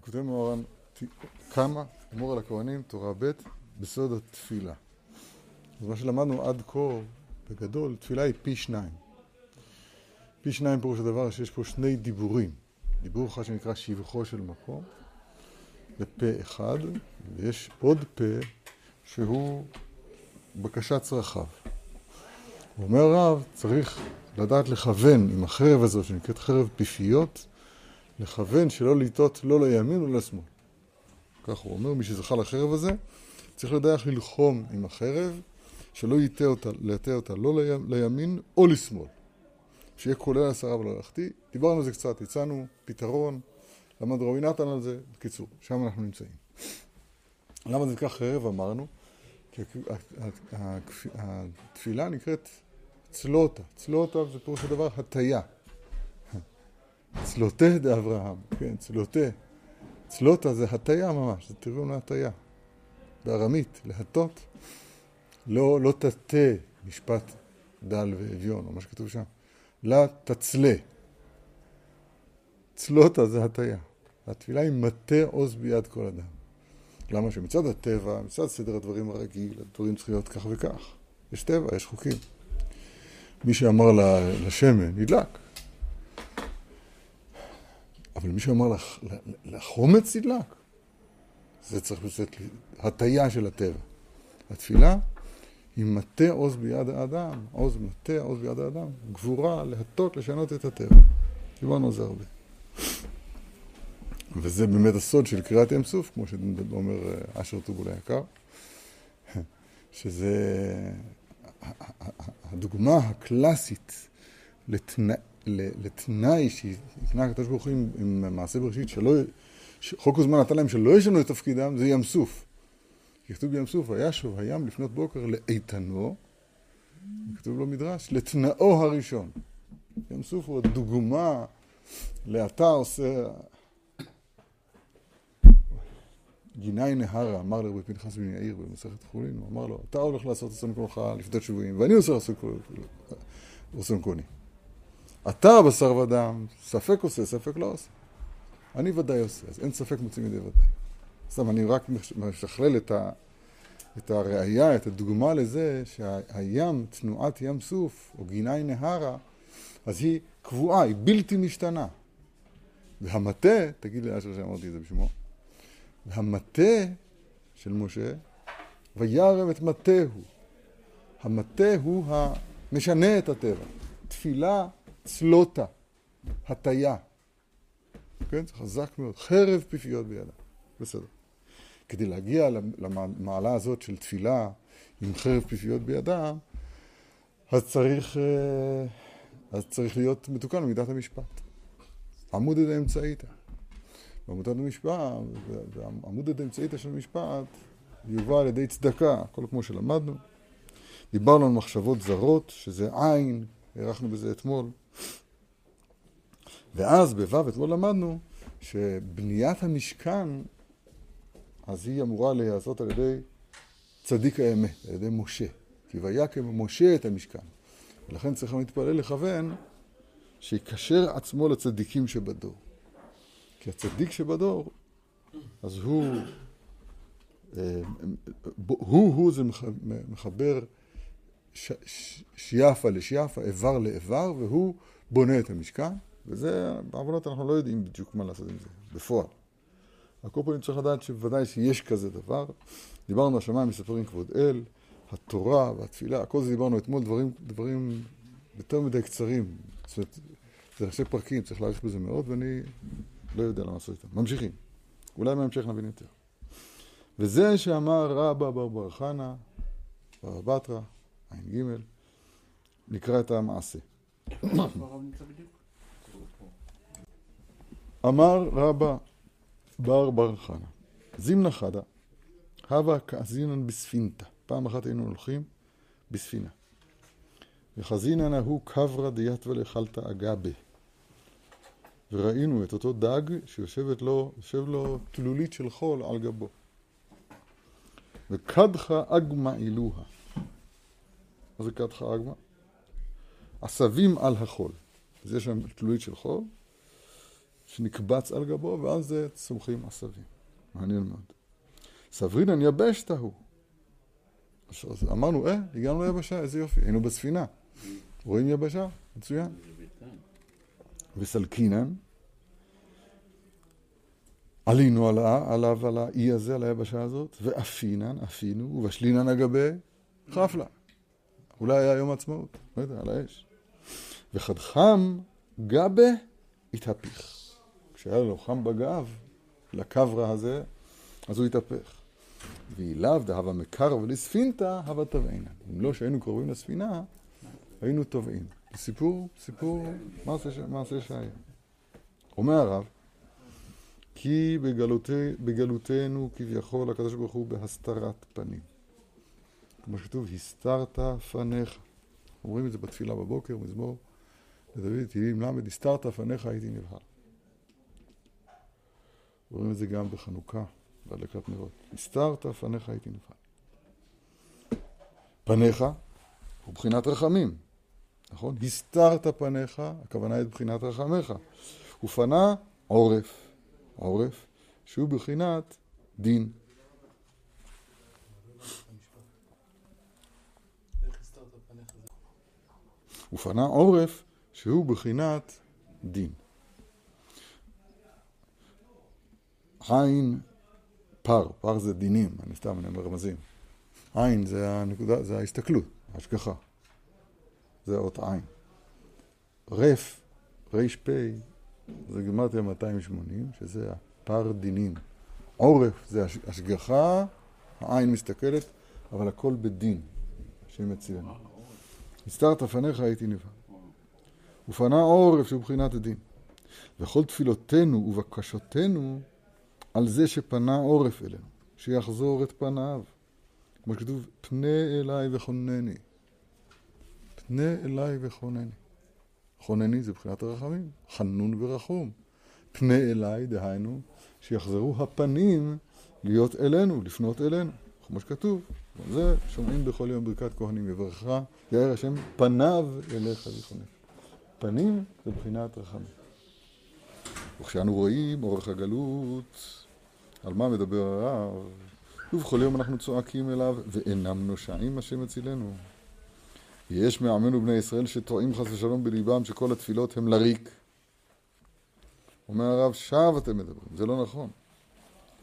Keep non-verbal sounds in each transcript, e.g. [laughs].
כותב מוהר"ן, כמה, אמור על הכהנים, תורה ב', בסוד התפילה. אז מה שלמדנו עד כה, בגדול, תפילה היא פי שניים. פי שניים פירוש הדבר שיש פה שני דיבורים. דיבור אחד שנקרא שבחו של מקום, ופה אחד, ויש עוד פה שהוא בקשת צרכיו. הוא אומר הרב, צריך לדעת לכוון עם החרב הזו שנקראת חרב פיפיות, לכוון שלא לטעות לא לימין ולא לשמאל. כך הוא אומר, מי שזכה לחרב הזה, צריך לדעת ללחום עם החרב, שלא יטעה אותה, להטעה אותה לא לימין או לשמאל. שיהיה כולל עשרה יחטיא. דיברנו על זה קצת, הצענו פתרון, למד רבי נתן על זה, בקיצור, שם אנחנו נמצאים. למה זה נקרא חרב אמרנו? כי התפילה נקראת צלוטה. צלוטה זה פירוש הדבר הטיה. צלוטה דאברהם, כן, צלוטה. צלוטה זה הטיה ממש, זה תרגום להטיה. בארמית, להטות. לא, לא תטה משפט דל ואביון, או מה שכתוב שם. לה תצלה. צלוטה זה הטיה. התפילה היא מטה עוז ביד כל אדם. למה שמצד הטבע, מצד סדר הדברים הרגיל, הדברים צריכים להיות כך וכך. יש טבע, יש חוקים. מי שאמר לשמן, נדלק. אבל מי שאמר לח, לחומץ, נדלק. זה צריך להיות הטיה של הטבע. התפילה היא מטה עוז ביד האדם, עוז מטה עוז ביד האדם, גבורה להטות, לשנות את הטבע. דיברנו על זה הרבה. וזה באמת הסוד של קריאת ים סוף, כמו שאומר אה, אשר טובול היקר, שזה הדוגמה הקלאסית לתנא, לתנאי שהתנה הקדוש ברוך הוא עם מעשה בראשית, שלא, חוק הזמן נתן להם שלא ישנו את תפקידם, זה ים סוף. כתוב בים סוף, וישוב הים לפנות בוקר לאיתנו, כתוב לו מדרש, לתנאו הראשון. ים סוף הוא הדוגמה לאתה עושה גיני נהרה, אמר לרבי פנחס בן יאיר במסכת חולין, הוא אמר לו, אתה הולך לעשות אסון קולך לפדות שבויים, ואני עושה אסון קוני. אתה בשר ודם, ספק עושה, ספק לא עושה. אני ודאי עושה, אז אין ספק מוצאים ידי ודאי. סתם, אני רק משכלל את, ה, את הראייה, את הדוגמה לזה שהים, תנועת ים סוף, או גיני נהרה, אז היא קבועה, היא בלתי משתנה. והמטה, תגיד לי אשר שאמרתי את זה בשמו, והמטה של משה, וירם את מטהו. המטה הוא המשנה את הטבע. תפילה צלוטה, הטיה. כן? זה חזק מאוד. חרב פיפיות בידה. בסדר. כדי להגיע למעלה הזאת של תפילה עם חרב פיפיות בידה, אז צריך, אה, אז צריך להיות מתוקן במידת המשפט. עמוד את האמצעיתא. ועמודת המשפט, ועמוד האמצעיתא של המשפט יובא על ידי צדקה, הכל כמו שלמדנו. דיברנו על מחשבות זרות, שזה עין, הארכנו בזה אתמול. ואז בו' אתמול למדנו שבניית המשכן, אז היא אמורה להיעשות על ידי צדיק האמת, על ידי משה. כי ויקם משה את המשכן. ולכן צריך להתפלל לכוון שיקשר עצמו לצדיקים שבדור. כי הצדיק שבדור, אז הוא, אה, הוא, הוא זה מחבר שיאפה לשיאפה, איבר לאיבר, והוא בונה את המשכן, וזה, בעוונות אנחנו לא יודעים בדיוק מה לעשות עם זה, בפועל. על כל פנים צריך לדעת שוודאי שיש כזה דבר. דיברנו על שמיים מספרים כבוד אל, התורה והתפילה, הכל זה דיברנו אתמול, דברים, דברים יותר מדי קצרים. זאת אומרת, זה ראשי פרקים, צריך להעריך בזה מאוד, ואני לא יודע למה לעשות איתם. ממשיכים. אולי בהמשך נבין יותר. וזה שאמר רבא בר בר חנה, בר בתרא, ע"ג, נקרא את המעשה. [coughs] אמר רבא בר בר חנה, זימנה חדה, הווה כאזינן בספינתא. פעם אחת היינו הולכים בספינה. וחזינן ההוא קברא דיתווה לחלתא אגבה. וראינו את אותו דג שיושבת לו, יושב לו תלולית של חול על גבו. וקדחה אגמה אילוה. מה זה קדחה אגמה? עשבים על החול. אז יש שם תלולית של חול, שנקבץ על גבו, ואז זה צומחים עשבים. מעניין מאוד. סברינן יבשת הוא. אז אמרנו, אה, הגענו ליבשה, איזה יופי, היינו בספינה. רואים יבשה? מצוין. וסלקינן, עלינו עליו, על האי הזה, על היבשה הזאת, ואפינן, אפינו, ובשלינן אגבי חפלה. אולי היה יום העצמאות, לא יודע, על האש. וחדחם גבה התהפיך. כשהיה לו חם בגב, לקברה הזה, אז הוא התהפך. ואילאו דהבה מקרב לספינתא, הווה תבעינן. אם לא שהיינו קרובים לספינה, היינו טובעים. זה סיפור, סיפור מעשה שהיה. אומר הרב, כי בגלותי, בגלותנו כביכול הקדוש ברוך הוא בהסתרת פנים. כמו שכתוב, הסתרת פניך. אומרים את זה בתפילה בבוקר, מזמור לדוד, תהילים ל', הסתרת פניך הייתי נבהל. רואים את זה גם בחנוכה, בהדלקת נרות. הסתרת פניך הייתי נבהל. פניך הוא בחינת רחמים, נכון? הסתרת פניך, הכוונה היא בחינת רחמיך. ופנה עורף, עורף, שהוא בחינת דין. ופנה עורף שהוא בחינת דין. עין פר, פר זה דינים, אני סתם, אני אומר רמזים. עין זה הנקודה, זה ההסתכלות, ההשגחה. זה אות עין. רף, רש פ', זה גימטריה 280, שזה הפר דינים. עורף זה השגחה, העין מסתכלת, אבל הכל בדין, השם יצילנו. הסתרת פניך הייתי נבהל. ופנה עורף שהוא בחינת הדין. וכל תפילותינו ובקשותינו על זה שפנה עורף אלינו, שיחזור את פניו. כמו שכתוב, פנה אליי וכונני. פנה אליי וכונני. חונני זה בחינת הרחמים, חנון ורחום. פנה אליי, דהיינו, שיחזרו הפנים להיות אלינו, לפנות אלינו. כמו שכתוב, זה שומעים בכל יום ברכת כהנים, יברכך יאר השם פניו אליך ויחונך. פנים זה בחינת רחמים. וכשאנו רואים אורך הגלות, על מה מדבר הרב? ובכל יום אנחנו צועקים אליו, ואינם נושעים השם הצילנו. יש מעמנו בני ישראל שטועים חס ושלום בליבם שכל התפילות הם לריק. אומר הרב, שווא אתם מדברים, זה לא נכון.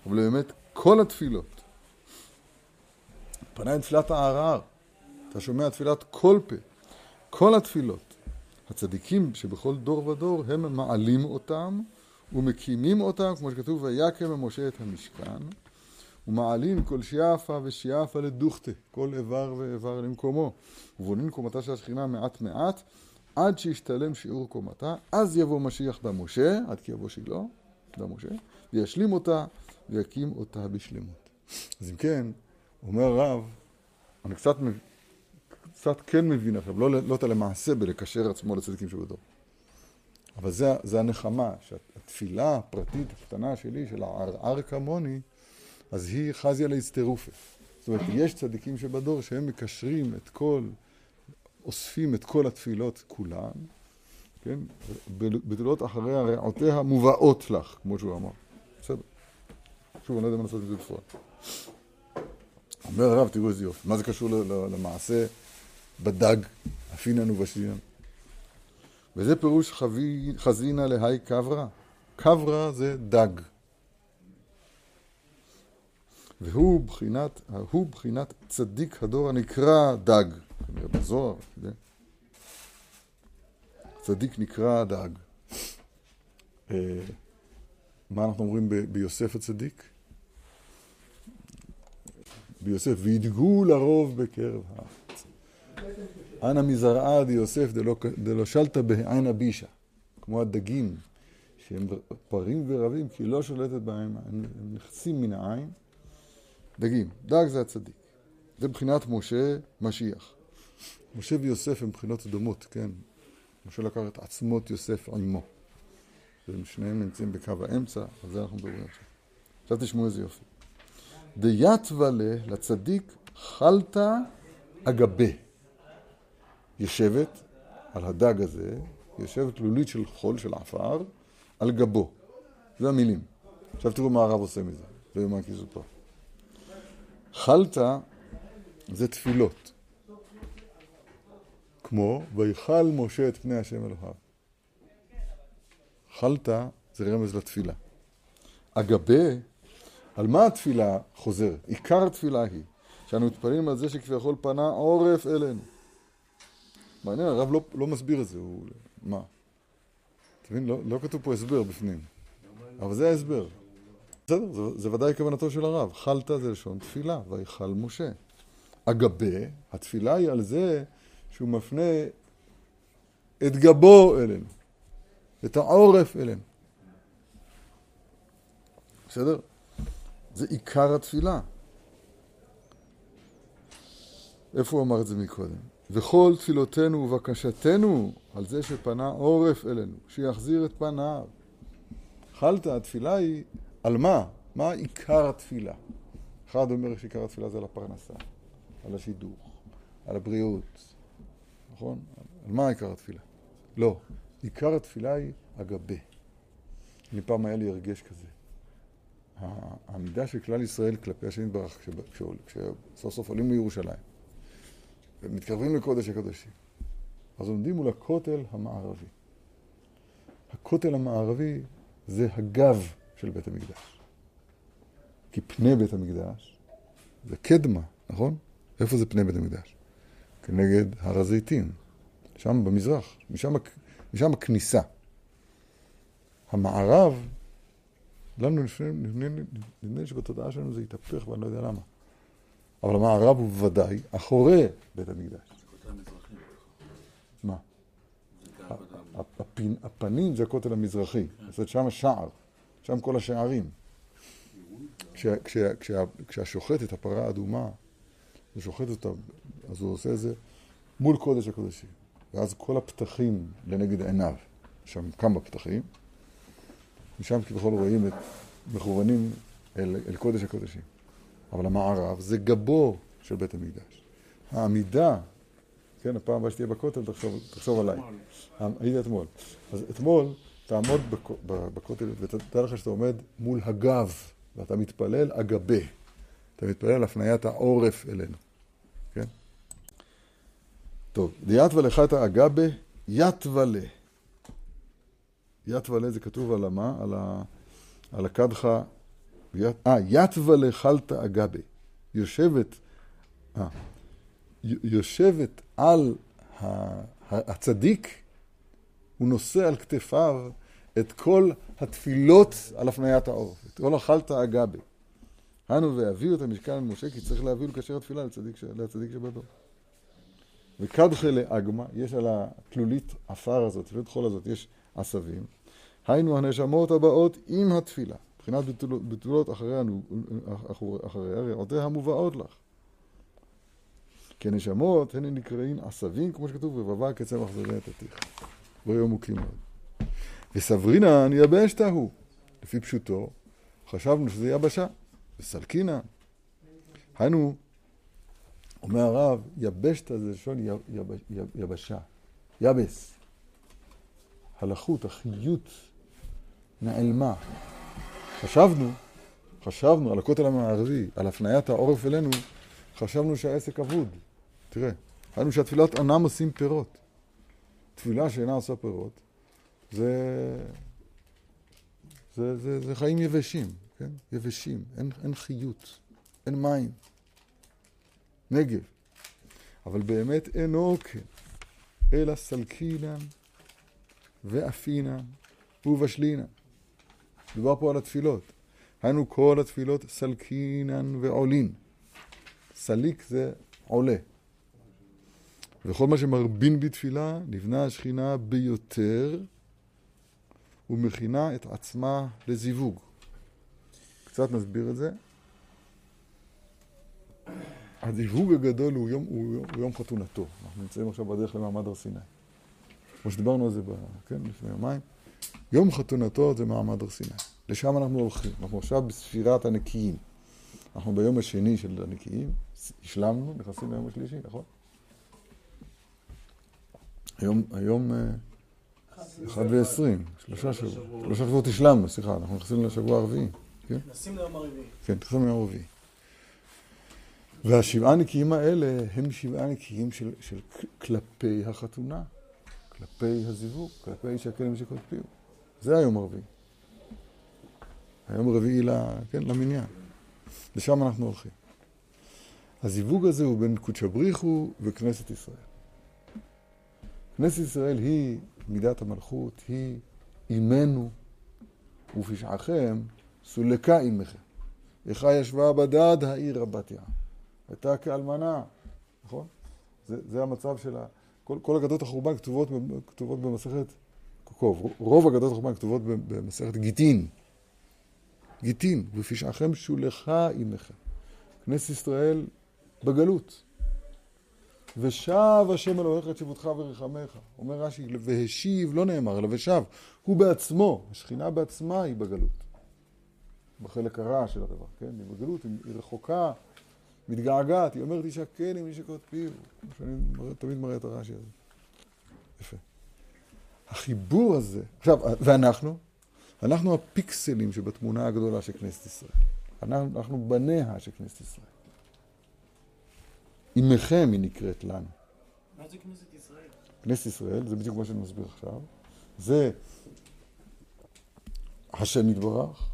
אבל באמת, כל התפילות, פנה עם תפילת הערר, אתה שומע תפילת כל פה, כל התפילות, הצדיקים שבכל דור ודור, הם מעלים אותם ומקימים אותם, כמו שכתוב, ויקם משה את המשכן, ומעלים כל שיאפה ושיאפה לדוכתה, כל איבר ואיבר למקומו, ובונים קומתה של השכינה מעט מעט, עד שישתלם שיעור קומתה, אז יבוא משיח במשה, עד כי יבוא שילה, במשה, וישלים אותה, ויקים אותה בשלמות. אז אם כן, אומר הרב, אני קצת, קצת כן מבין עכשיו, לא, לא את הלמעשה בלקשר עצמו לצדיקים שבדור. אבל זה, זה הנחמה, שהתפילה הפרטית הקטנה שלי, של הערער כמוני, אז היא חזיה להצטרופה. זאת אומרת, יש צדיקים שבדור שהם מקשרים את כל, אוספים את כל התפילות כולן, כן? בתולות אחרי הרעותיה מובאות לך, כמו שהוא אמר. בסדר. שוב, אני לא יודע מה לעשות עם זה בפועל. אומר הרב, תראו איזה יופי. מה זה קשור למעשה בדג, אפינן ובשינן? וזה פירוש חבי, חזינה להי קברה. קברה זה דג. והוא בחינת, הוא בחינת צדיק הדור הנקרא דג. כנראה בזוהר, כן? צדיק נקרא דג. אה, מה אנחנו אומרים ביוסף הצדיק? ביוסף, וידגו לרוב בקרב הארץ. אנא מזרעה דיוסף דלא שלטה בעין הבישה, כמו הדגים, שהם פרים ורבים, כי לא שולטת בהם, הם נחצים מן העין. דגים, דג זה הצדיק. זה מבחינת משה משיח. משה ויוסף הם מבחינות דומות, כן? משה לקח את עצמות יוסף עמו. והם שניהם נמצאים בקו האמצע, על זה אנחנו מדברים עכשיו. עכשיו תשמעו איזה יופי. דיתווה לצדיק חלתא אגבה. יושבת על הדג הזה, יושבת לולית של חול, של עפר, על גבו. זה המילים. עכשיו תראו מה הרב עושה מזה. לא יאמן כי זוטר. חלטה זה תפילות. כמו ויכל משה את פני השם אלוהיו. חלטה זה רמז לתפילה. אגבה, על מה התפילה חוזרת? עיקר התפילה היא שאנו מתפללים על זה שכביכול פנה עורף אלינו. מעניין, הרב לא, לא מסביר את זה, הוא... מה? אתה מבין? לא, לא כתוב פה הסבר בפנים. אבל זה ההסבר. בסדר, זה, זה ודאי כוונתו של הרב. חלטה זה לשון תפילה, ויכל משה. אגבה, התפילה היא על זה שהוא מפנה את גבו אלינו, את העורף אלינו. בסדר? זה עיקר התפילה. איפה הוא אמר את זה מקודם? וכל תפילותינו ובקשתנו על זה שפנה עורף אלינו, שיחזיר את פניו. אכלת, התפילה היא על מה? מה עיקר התפילה? אחד אומר שעיקר התפילה זה על הפרנסה, על השידוך, על הבריאות, נכון? על מה עיקר התפילה? לא. עיקר התפילה היא הגבה. אני פעם היה לי הרגש כזה. העמידה של כלל ישראל כלפי השם יתברך, כשסוף סוף עולים לירושלים, ומתקרבים לקודש הקודשים, אז עומדים מול הכותל המערבי. הכותל המערבי זה הגב של בית המקדש. כי פני בית המקדש זה קדמה, נכון? איפה זה פני בית המקדש? כנגד הר הזיתים, שם במזרח, משם, משם הכניסה. המערב, לנו נדמה לי שבתודעה שלנו זה התהפך ואני לא יודע למה. אבל המערב הוא בוודאי אחורי בית המקדש. מה? הפין, הפנים זה הכותל המזרחי, זאת אומרת שם השער, שם כל השערים. כשה, כשה, כשה, כשהשוחט את הפרה האדומה, הוא שוחט אותה, אז הוא עושה את זה מול קודש הקודשים. ואז כל הפתחים לנגד עיניו, שם כמה פתחים, משם כביכול רואים את מכוונים אל, אל קודש הקודשים. אבל המערב זה גבו של בית המקדש. העמידה, כן, הפעם הבאה שתהיה בכותל, תחשוב, תחשוב עליי. היית אתמול. אז אתמול תעמוד בכותל ותדע לך שאתה עומד מול הגב, ואתה מתפלל אגבה. אתה מתפלל על הפניית העורף אלינו, כן? טוב, דיית ולכת אגבה, ית ולה. ית ולה זה כתוב על המה? על, ה, על הקדחה אה, יתווה לחלתא אגבי. יושבת, אה, יושבת על הצדיק, הוא נושא על כתפיו את כל התפילות על הפניית העורף, את כל החלתא אגבי. אנו והביאו את המשכן על משה, כי צריך להביא לקשר התפילה לצדיק, לצדיק שבדור. וקדחה לאגמה, יש על התלולית עפר הזאת, תלולית חול הזאת, יש עשבים. היינו הנשמות הבאות עם התפילה. מבחינת בתולות אחריה רעותיה המובאות לך. כי הנשמות הן נקראים עשבים, כמו שכתוב, רבבה כצמח זרי התתיך. ויום מוכים מאוד. וסברינן יבשת הוא. לפי פשוטו, חשבנו שזה יבשה. וסלקינן. היינו, אומר הרב, יבשת זה לשון יבשה. יבס. הלחות, החיות, נעלמה. חשבנו, חשבנו על הכותל המערבי, על הפניית העורף אלינו, חשבנו שהעסק אבוד. תראה, ראינו שהתפילת אינם עושים פירות. תפילה שאינה עושה פירות, זה, זה, זה, זה חיים יבשים, כן? יבשים, אין, אין חיות, אין מים, נגב. אבל באמת אינו כן, אלא סלקינן ואפינן ובשלינן. מדובר פה על התפילות. היינו כל התפילות סלקינן ועולין. סליק זה עולה. וכל מה שמרבין בתפילה, נבנה השכינה ביותר ומכינה את עצמה לזיווג. קצת נסביר את זה. הזיווג הגדול הוא יום, הוא, הוא יום חתונתו. אנחנו נמצאים עכשיו בדרך למעמד הר סיני. כמו שדיברנו על זה ב, כן, לפני יומיים. יום חתונתו זה מעמד הר סיני. לשם אנחנו הולכים. אנחנו עכשיו בספירת הנקיים. אנחנו ביום השני של הנקיים, השלמנו, נכנסים ליום השלישי, נכון? היום, היום, אה, אחד ועשרים, שלושה שבועות. שלושה שבועות השלמנו, סליחה, אנחנו נכנסים לשבוע הרביעי. כן? נכנסים ליום הרביעי. כן, נכנסים ליום הרביעי. והשבעה נקיים האלה הם שבעה נקיים של, של כלפי החתונה, כלפי הזיווג, כלפי איש הכלם שקודפיו. זה היום הרביעי. היום הרביעי כן, למניין. לשם אנחנו הולכים. הזיווג הזה הוא בין קודשא בריחו וכנסת ישראל. כנסת ישראל היא מידת המלכות, היא אימנו, ופשעכם סולקה עמכם. איכה ישבה בדד העיר רבת ים. הייתה כאלמנה, נכון? זה, זה המצב של ה... כל, כל אגדות החורבן כתובות, כתובות במסכת קוקוב. רוב אגדות החורבן כתובות במסכת גיטין. גיטין, ופשעכם שולחה עמכם. כנסת ישראל בגלות. ושב השם אלוהיך את שבותך ורחמך. אומר רש"י, והשיב לא נאמר, אלא ושב. הוא בעצמו, השכינה בעצמה היא בגלות. בחלק הרע של הדבר, כן? היא בגלות, היא רחוקה, מתגעגעת, היא אומרת, ישקן עם מי שקוד פיו. שאני תמיד מראה את הרש"י הזה. יפה. החיבור הזה, עכשיו, ואנחנו? אנחנו הפיקסלים שבתמונה הגדולה של כנסת ישראל. אנחנו, אנחנו בניה של כנסת ישראל. עמכם היא נקראת לנו. מה זה כנסת ישראל? כנסת ישראל, זה בדיוק מה שאני מסביר עכשיו. זה השם יתברך.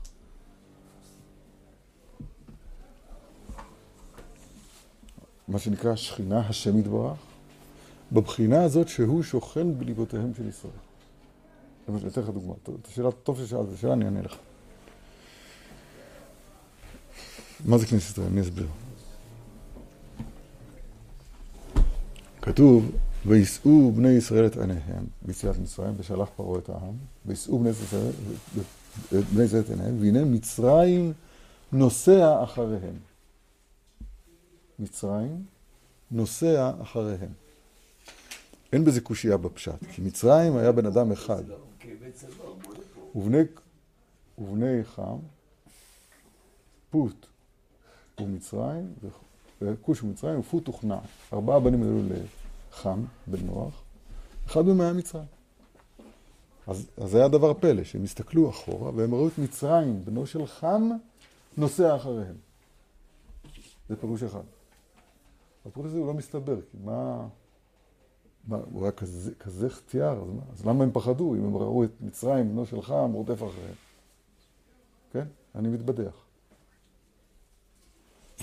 מה שנקרא שכינה, השם יתברך, בבחינה הזאת שהוא שוכן בליבותיהם של ישראל. אני אתן לך דוגמה. את השאלה, טוב ששאלת, את השאלה אני אענה לך. מה זה כנסת ישראל? אני אסביר. כתוב, ויישאו בני ישראל את עיניהם ביציאת מצרים, ושלח פרעה את העם, ויישאו בני ישראל את עיניהם, והנה מצרים נוסע אחריהם. מצרים נוסע אחריהם. אין בזה קושייה בפשט, כי מצרים היה בן אדם אחד. ובני, ובני חם, פוט ומצרים, וכוש ומצרים ופוט וכנען. ארבעה בנים היו לחם, בן נוח, אחד מהם היה מצרים. אז זה היה דבר פלא, שהם הסתכלו אחורה והם ראו את מצרים, בנו של חם, נוסע אחריהם. זה פירוש אחד. הפירוש הזה הוא לא מסתבר, כי מה... מה, הוא היה כזה, כזה חטיאר, אז, אז למה הם פחדו אם הם ראו את מצרים, בנו שלך, מרודף אחריהם? כן? אני מתבדח.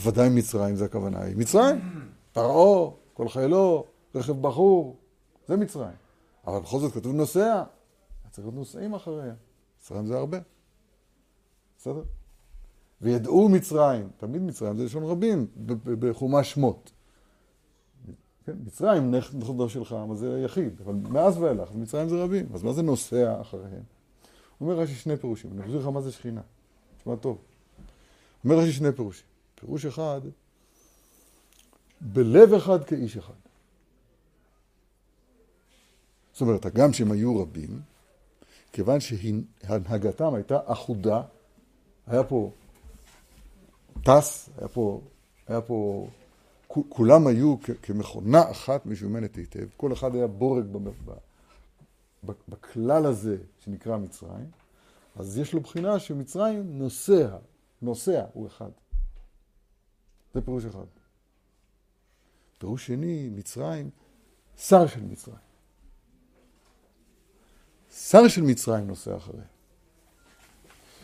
ודאי מצרים זה הכוונה היא. מצרים, פרעה, כל חיילו, רכב בחור, זה מצרים. אבל בכל זאת כתוב נוסע, צריך להיות נוסעים אחריהם. מצרים זה הרבה. בסדר? וידעו מצרים, תמיד מצרים זה לשון רבים בחומש שמות. כן, מצרים נכדו שלך, אבל זה יחיד, אבל מאז ואילך, מצרים זה רבים, אז מה זה נוסע אחריהם? אומר רש"י שני פירושים, אני אחזיר לך מה זה שכינה, תשמע טוב. אומר רש"י שני פירושים. פירוש אחד, בלב אחד כאיש אחד. זאת אומרת, הגם שהם היו רבים, כיוון שהנהגתם הייתה אחודה, היה פה טס, היה פה, היה פה כולם היו כמכונה אחת משומנת היטב, כל אחד היה בורג בכלל הזה שנקרא מצרים, אז יש לו בחינה שמצרים נוסע, נוסע הוא אחד. זה פירוש אחד. פירוש שני, מצרים, שר של מצרים. שר של מצרים נוסע אחריה.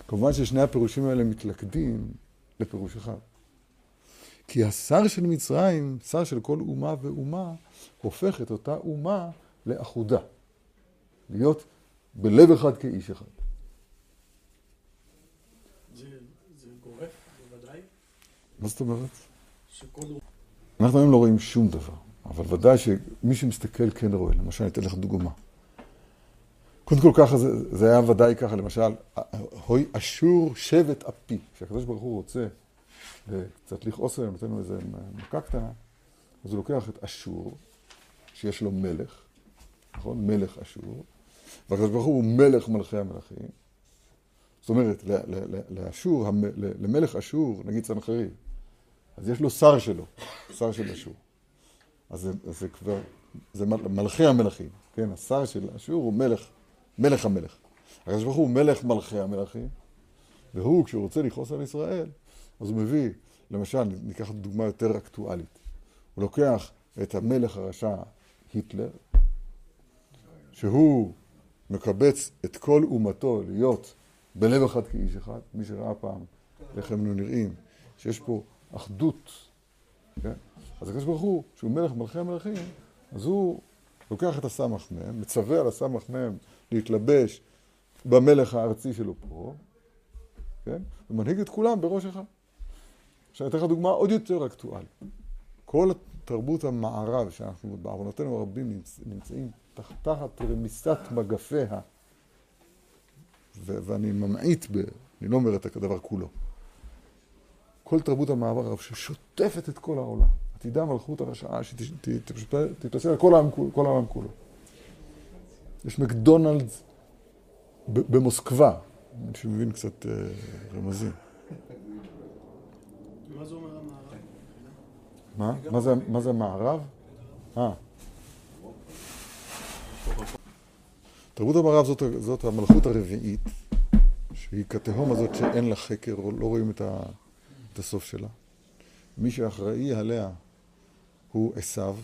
כמובן ששני הפירושים האלה מתלכדים לפירוש אחד. כי השר של מצרים, שר של כל אומה ואומה, הופך את אותה אומה לאחודה. להיות בלב אחד כאיש אחד. זה, זה גורף, בוודאי. מה זאת אומרת? שכל... אנחנו היום לא רואים שום דבר, אבל ודאי שמי שמסתכל כן רואה. למשל, אני אתן לך דוגמה. קודם כל ככה, זה, זה היה ודאי ככה, למשל, הוי אשור שבט אפי, כשהקדוש ברוך הוא רוצה וקצת לכעוס עליהם, נותן לו איזה מכה קטנה, אז הוא לוקח את אשור, שיש לו מלך, נכון? מלך אשור, והקדוש ברוך הוא מלך מלכי המלכים. זאת אומרת, לאשור, למלך אשור, נגיד סנחריב, אז יש לו שר שלו, שר של אשור. אז זה, זה כבר, זה מלכי המלכים, כן? השר של אשור הוא מלך מלך המלך. הקדוש ברוך הוא מלך מלכי המלכים, והוא, כשהוא רוצה לכעוס על ישראל, אז הוא מביא, למשל, ניקח דוגמה יותר אקטואלית. הוא לוקח את המלך הרשע היטלר, שהוא מקבץ את כל אומתו להיות בלב אחד כאיש אחד. מי שראה פעם איך הם נראים, שיש פה אחדות. כן? אז הקדוש ברוך הוא, שהוא מלך מלכי המלכים, אז הוא לוקח את הסמ"ך מהם, מצווה על הסמ"ך מהם להתלבש במלך הארצי שלו פה, כן? ומנהיג את כולם בראש אחד. עכשיו אתן לך דוגמה עוד יותר אקטואלית. כל תרבות המערב, שאנחנו בעוונותינו הרבים נמצאים תחת רמיסת מגפיה, ואני ממעיט, ב, אני לא אומר את הדבר כולו. כל תרבות המעבר ששוטפת את כל העולם. עתידה מלכות הרשעה שתתפסל על כל העולם כולו. יש מקדונלדס במוסקבה, מי שמבין קצת אה, רמזים. מה זה אומר המערב? מה? מה זה, מה זה המערב? אה. תרבות המערב זאת, זאת המלכות הרביעית, שהיא כתהום הזאת שאין לה חקר, לא רואים את, ה, את הסוף שלה. מי שאחראי עליה הוא עשיו,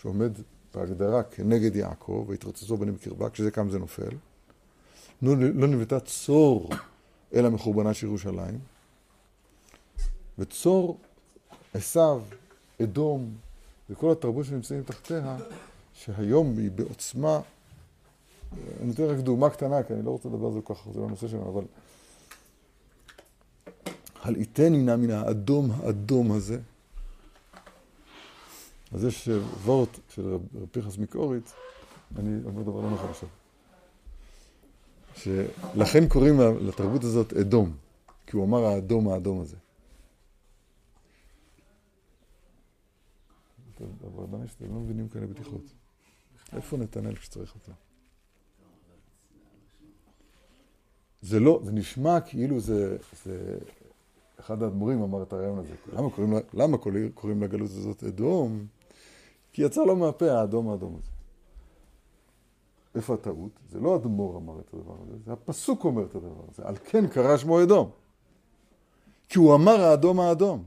שעומד בהגדרה כנגד יעקב, והתרוצצו בנים בקרבה, כשזה קם זה נופל. לא, לא נבנתה צור אלא מחורבנה של ירושלים. וצור, עשיו, אדום, וכל התרבות שנמצאים תחתיה, שהיום היא בעוצמה, אני אתן רק דוגמה קטנה, כי אני לא רוצה לדבר על זה כל כך, זה לא הנושא שלנו, אבל הלעיתני נא מן האדום האדום הזה. אז יש וורט של רב פנחס מקוריץ, אני אומר דבר לא נכון עכשיו. שלכן קוראים לתרבות הזאת אדום, כי הוא אמר האדום האדום הזה. אבל עדיין שאתם לא מבינים כאלה בדיחות. איפה נתנאל כשצריך אותו? זה לא, זה נשמע כאילו זה, זה אחד האדמו"רים אמר את הרעיון הזה. למה קוראים, למה קוראים לגלות הזאת אדום? כי יצא לו מהפה האדום האדום הזה. איפה הטעות? זה לא אדמו"ר אמר את הדבר הזה, זה הפסוק אומר את הדבר הזה. על כן קרא שמו אדום. כי הוא אמר האדום האדום.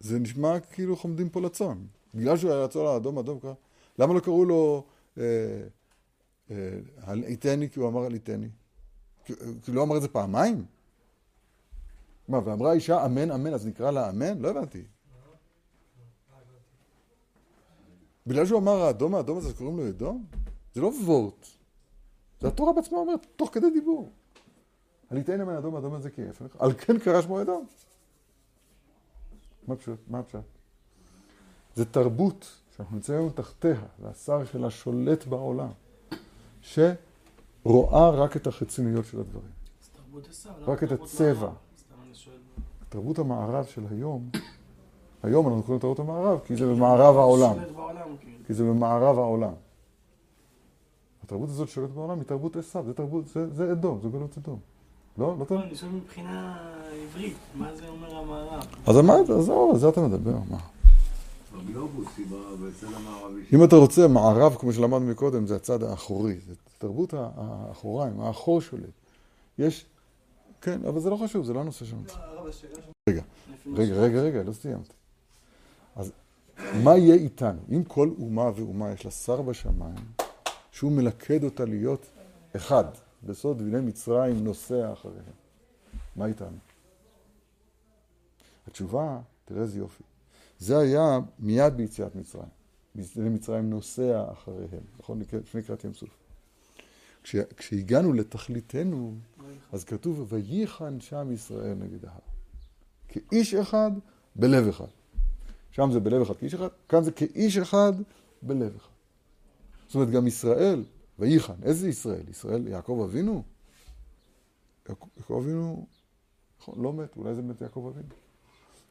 זה נשמע כאילו חומדים פה לצאן. בגלל שהוא היה רצון האדום האדום קרא. למה לא קראו לו הלעיתני אה, כי הוא אמר הלעיתני? כי לא אמר את זה פעמיים? מה, ואמרה אישה אמן אמן, אז נקרא לה אמן? לא הבנתי. בגלל שהוא אמר האדום האדום הזה, קוראים לו אדום? זה לא וורט. זה התורה בעצמה אומרת, תוך כדי דיבור. הליטאין אמן אדום האדום הזה כהפך, על כן קרא שמו אדום. מה פשוט? מה הפשט? זה תרבות שאנחנו נמצאים תחתיה, והשר שלה שולט בעולם, שרואה רק את החיצוניות של הדברים. רק את הצבע. תרבות המערב של היום, היום אנחנו קוראים תרבות המערב, כי זה במערב העולם. כאילו. כי זה במערב העולם. התרבות הזאת שולטת בעולם היא תרבות עשיו, זה תרבות, זה, זה אדום, זה גלות אדום. לא? לא טוב? אני שואל מבחינה עברית, מה זה אומר המערב? אז אמרת, אז זהו, על זה אתה מדבר, מה? אם אתה רוצה, מערב, כמו שלמדנו מקודם, זה הצד האחורי, זה תרבות האחוריים, האחור שולט. יש, כן, אבל זה לא חשוב, זה לא הנושא שלנו. רגע, רגע, רגע, רגע, לא סיימתי. אז מה יהיה איתנו? אם כל אומה ואומה יש לה שר בשמיים, שהוא מלכד אותה להיות אחד, בסוד בני מצרים נוסע אחריהם. מה איתנו? התשובה, תראה איזה יופי. זה היה מיד ביציאת מצרים. בני מצרים נוסע אחריהם, נכון? לפני קריאת ים סוף. כש, כשהגענו לתכליתנו, אז כתוב, וייחן שם ישראל נגד ההר. כאיש אחד, בלב אחד. שם זה בלב אחד כאיש אחד, כאן זה כאיש אחד, בלב אחד. זאת אומרת, גם ישראל, וייחן, איזה ישראל? ישראל, יעקב אבינו? יעקב אבינו, נכון, לא מת, אולי זה מת יעקב אבינו.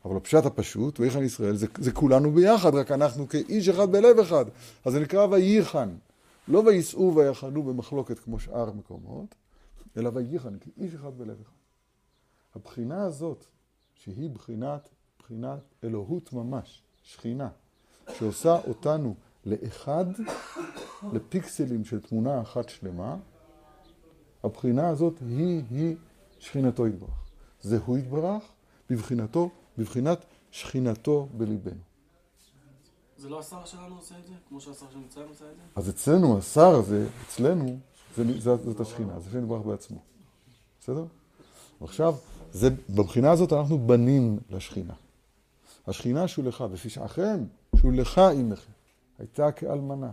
אבל הפשט הפשוט, וייחן ישראל, זה, זה כולנו ביחד, רק אנחנו כאיש אחד בלב אחד. אז זה נקרא וייחן. לא וייסעו ויחנו במחלוקת כמו שאר מקומות, אלא וייחן, כאיש אחד בלב אחד. הבחינה הזאת, שהיא בחינת, בחינת אלוהות ממש, שכינה, שעושה אותנו לאחד, [coughs] לפיקסלים של תמונה אחת שלמה, הבחינה הזאת היא-היא שכינתו יתברך. זה הוא יתברך בבחינתו, בבחינת שכינתו בליבנו. זה לא השר שלנו עושה את זה? כמו שהשר של מצרים עושה את זה? אז אצלנו, השר הזה, אצלנו, זה, זה, זאת השכינה, זה השם יתברך בעצמו. בסדר? עכשיו, זה, בבחינה הזאת אנחנו בנים לשכינה. השכינה שולחה, ופשעכם שולחה עמכם. הייתה כאלמנה.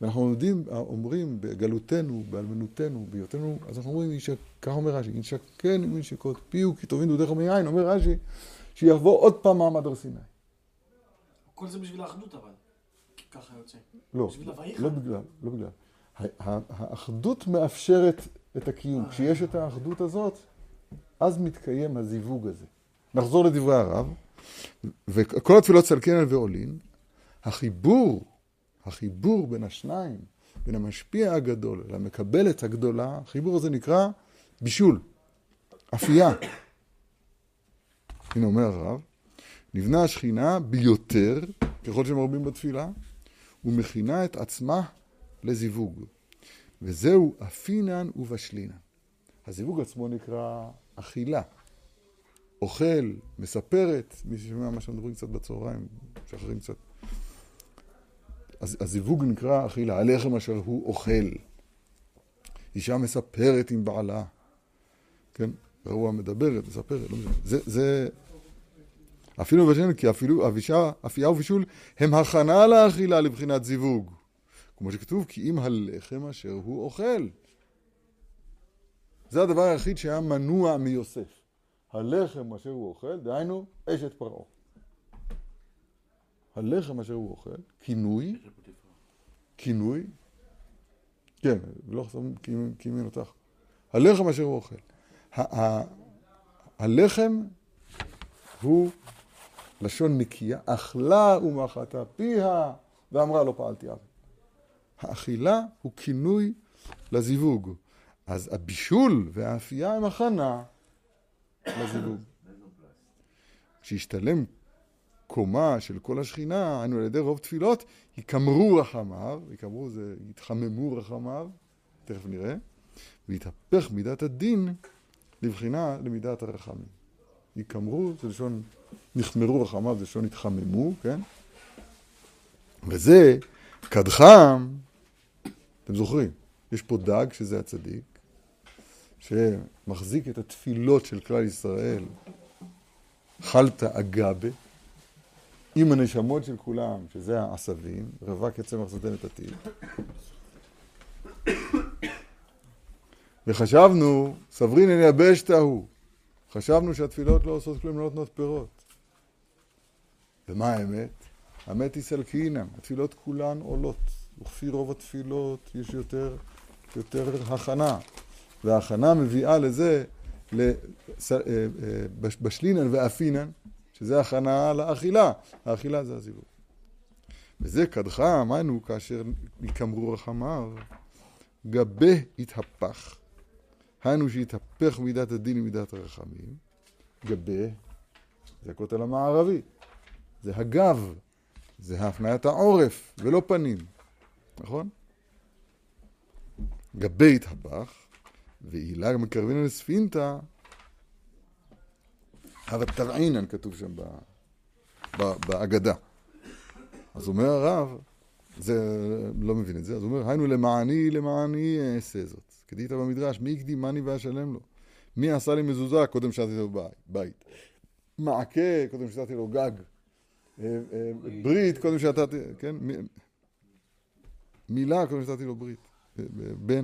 ואנחנו יודעים, אומרים בגלותנו, באלמנותנו, בהיותנו, אז אנחנו אומרים, ככה אומר רש"י, ישכן עם ינשקות פיהו כי טובין דודיך מיין, אומר רש"י, שיבוא עוד פעם מעמד הר סיני. כל זה בשביל האחדות אבל. ככה יוצא. לא, בשביל. לא בגלל, לא בגלל. האחדות מאפשרת את הקיום. כשיש את האחדות הזאת, אז מתקיים הזיווג הזה. נחזור לדברי הרב, וכל התפילות צלקנן ועולין, החיבור, החיבור בין השניים, בין המשפיע הגדול למקבלת הגדולה, החיבור הזה נקרא בישול, אפייה. הנה אומר הרב, נבנה השכינה ביותר, ככל שמרבים בתפילה, ומכינה את עצמה לזיווג. וזהו אפינן ובשלינן. הזיווג עצמו נקרא אכילה. אוכל, מספרת, מי ששומע מה שאנחנו מדברים קצת בצהריים, משחררים קצת. הזיווג נקרא אכילה, הלחם אשר הוא אוכל. אישה מספרת עם בעלה, כן? רעועה מדברת, מספרת, לא משנה. זה, זה... אפילו בשן, כי אפילו אבישה, אפייה ובישול הם הכנה לאכילה לבחינת זיווג. כמו שכתוב, כי אם הלחם אשר הוא אוכל. זה הדבר היחיד שהיה מנוע מיוסף. הלחם אשר הוא אוכל, דהיינו אשת פרעה. הלחם אשר הוא אוכל, כינוי, כינוי, כן, לא חסום כימין אותך. הלחם אשר הוא אוכל. הלחם הוא לשון נקייה, אכלה ומחתה פיה, ואמרה לא פעלתי עוול. האכילה הוא כינוי לזיווג. אז הבישול והאפייה הם הכנה לזיווג. [coughs] כשישתלם קומה של כל השכינה, היינו על ידי רוב תפילות, יקמרו רחמיו, יקמרו זה יתחממו רחמיו, תכף נראה, ויתהפך מידת הדין לבחינה למידת הרחמים. יקמרו, זה לשון, נחמרו רחמיו, זה לשון התחממו, כן? וזה קדחם, אתם זוכרים, יש פה דג, שזה הצדיק, שמחזיק את התפילות של כלל ישראל, חלתא אגבה, עם הנשמות של כולם, שזה העשבים, רווק יצא מחסותן את הטיל. וחשבנו, סברין אל יבשת ההוא. חשבנו שהתפילות לא עושות כלום, לא נותנות פירות. ומה האמת? האמת היא סלקינן, התפילות כולן עולות. וכפי רוב התפילות יש יותר, יותר הכנה. וההכנה מביאה לזה, בשלינן ואפינן, שזה הכנה לאכילה. האכילה זה הזיווג. וזה קדחה, אמרנו, כאשר יקמרו רחמיו, גבה יתהפך. היינו שיתהפך מידת הדין ומידת הרחמים. גבה, זה הכותל המערבי. זה הגב, זה הפניית העורף, ולא פנים. נכון? גבה יתהפך, ועילה מקרבינן לספינתא, הווה תרעינן כתוב שם בהגדה. אז אומר הרב, זה, לא מבין את זה, אז הוא אומר, היינו למעני, למעני אעשה זאת. כדאית במדרש, מי הקדימני ואשלם לו? מי עשה לי מזוזה קודם שתתי לו בית? מעקה קודם שתתי לו גג? ברית קודם שתתי, כן? מילה קודם שתתי לו ברית. בן.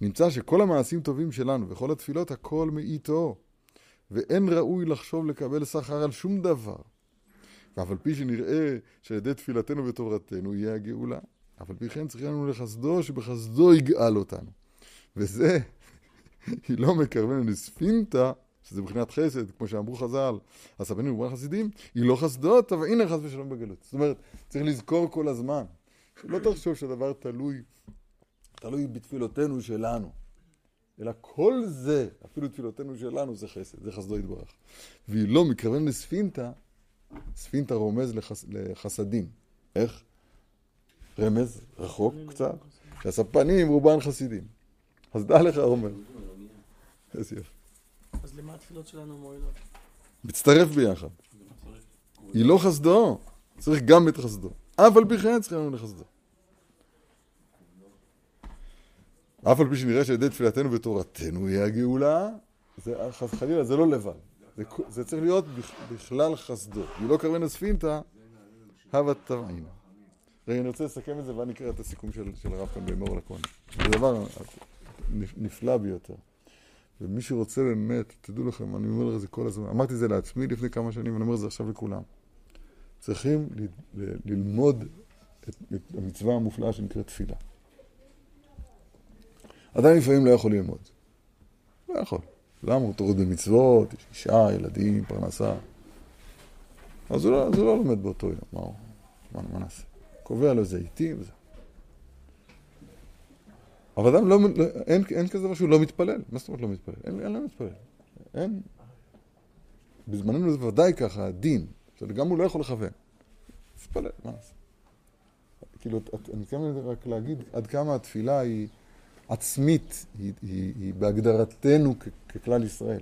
נמצא שכל המעשים טובים שלנו וכל התפילות הכל מאיתו. ואין ראוי לחשוב לקבל שכר על שום דבר. ואף על פי שנראה שעל ידי תפילתנו ותורתנו יהיה הגאולה, אף על פי כן צריכים לנו לחסדו שבחסדו יגאל אותנו. וזה, [laughs] היא לא מקרבנת לספינתא, שזה מבחינת חסד, כמו שאמרו חז"ל, הסבנים וברן חסידים, היא לא חסדות, אבל הנה חס ושלום בגלות. זאת אומרת, צריך לזכור כל הזמן, שלא תחשוב שהדבר תלוי, תלוי בתפילותינו שלנו. אלא כל זה, אפילו תפילותינו שלנו, זה חסד, זה חסדו יתברך. והיא לא מקרבן לספינתא, ספינתא רומז לחס, לחסדים. איך? רמז, רחוק קצת, שהספנים רובן חסידים. אז דע לך, עומר. איזה יופי. אז למה התפילות שלנו מועילות? מצטרף ביחד. היא לא חסדו, צריך גם את חסדו. אף על פי כן צריכים לנו לחסדו. אף על פי שנראה שעל ידי תפילתנו ותורתנו היא הגאולה, זה, חס חלילה, זה לא לבד. זה, זה צריך להיות בכלל חסדו. היא לא קרבנה ספינתא, הווה טבעינה. רגע, אני רוצה לסכם את זה ואני אקרא את הסיכום של, של הרב כאן באמור לכהן. זה דבר נפלא ביותר. ומי שרוצה באמת, תדעו לכם, אני אומר את זה כל הזמן, אמרתי את זה לעצמי לפני כמה שנים, ואני אומר את זה עכשיו לכולם. צריכים ל, ל, ללמוד את, את המצווה המופלאה שנקראת תפילה. אדם לפעמים לא יכול ללמוד. לא יכול. למה? הוא טרוד במצוות, יש אישה, ילדים, פרנסה. אז הוא לא, אז הוא לא לומד באותו יום, מה, מה, מה נעשה? קובע לו איזה עיתים וזה. אבל אדם לא, אין, אין כזה דבר שהוא לא מתפלל. מה זאת אומרת לא מתפלל? אין, אין לא מתפלל. אין. בזמננו זה ודאי ככה, הדין. גם הוא לא יכול לכוון. מתפלל, מה נעשה? כאילו, אני מתכוון רק להגיד עד כמה התפילה היא עצמית, היא, היא, היא בהגדרתנו כ, ככלל ישראל.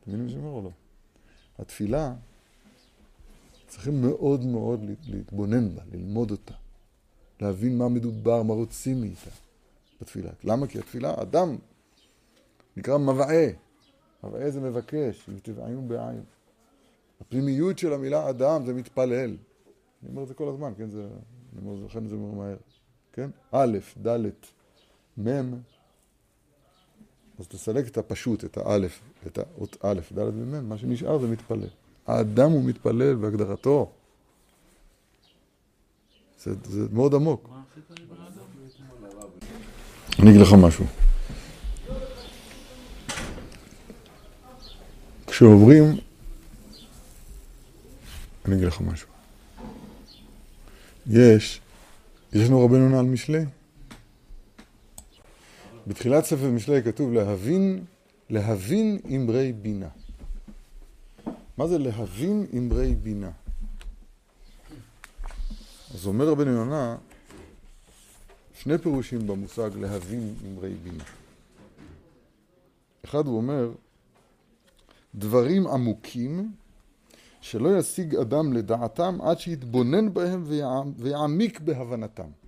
אתם מבינים מה שאני אומר או לא? התפילה, צריכים מאוד מאוד להתבונן בה, ללמוד אותה, להבין מה מדובר, מה רוצים מאיתה. בתפילה. למה? כי התפילה, אדם נקרא מבעה. מבעה זה מבקש, ותבעיון בעין. הפנימיות של המילה אדם זה מתפלל. אני אומר את זה כל הזמן, כן? זה, אני אומר, לכן זה אומר מהר. כן? א', ד', מ', אז תסלק את הפשוט, את האלף, את האות א', ד' ומ', מה שנשאר זה מתפלל. האדם הוא מתפלל בהגדרתו. זה, זה מאוד עמוק. אני אגיד לך משהו. כשעוברים, אני אגיד לך משהו. יש, יש לנו רבנו נעל משלי. בתחילת ספר משלי כתוב להבין, להבין אמרי בינה. מה זה להבין אמרי בינה? אז אומר רבנו יונה, שני פירושים במושג להבין אמרי בינה. אחד הוא אומר, דברים עמוקים שלא ישיג אדם לדעתם עד שיתבונן בהם ויעמיק בהבנתם.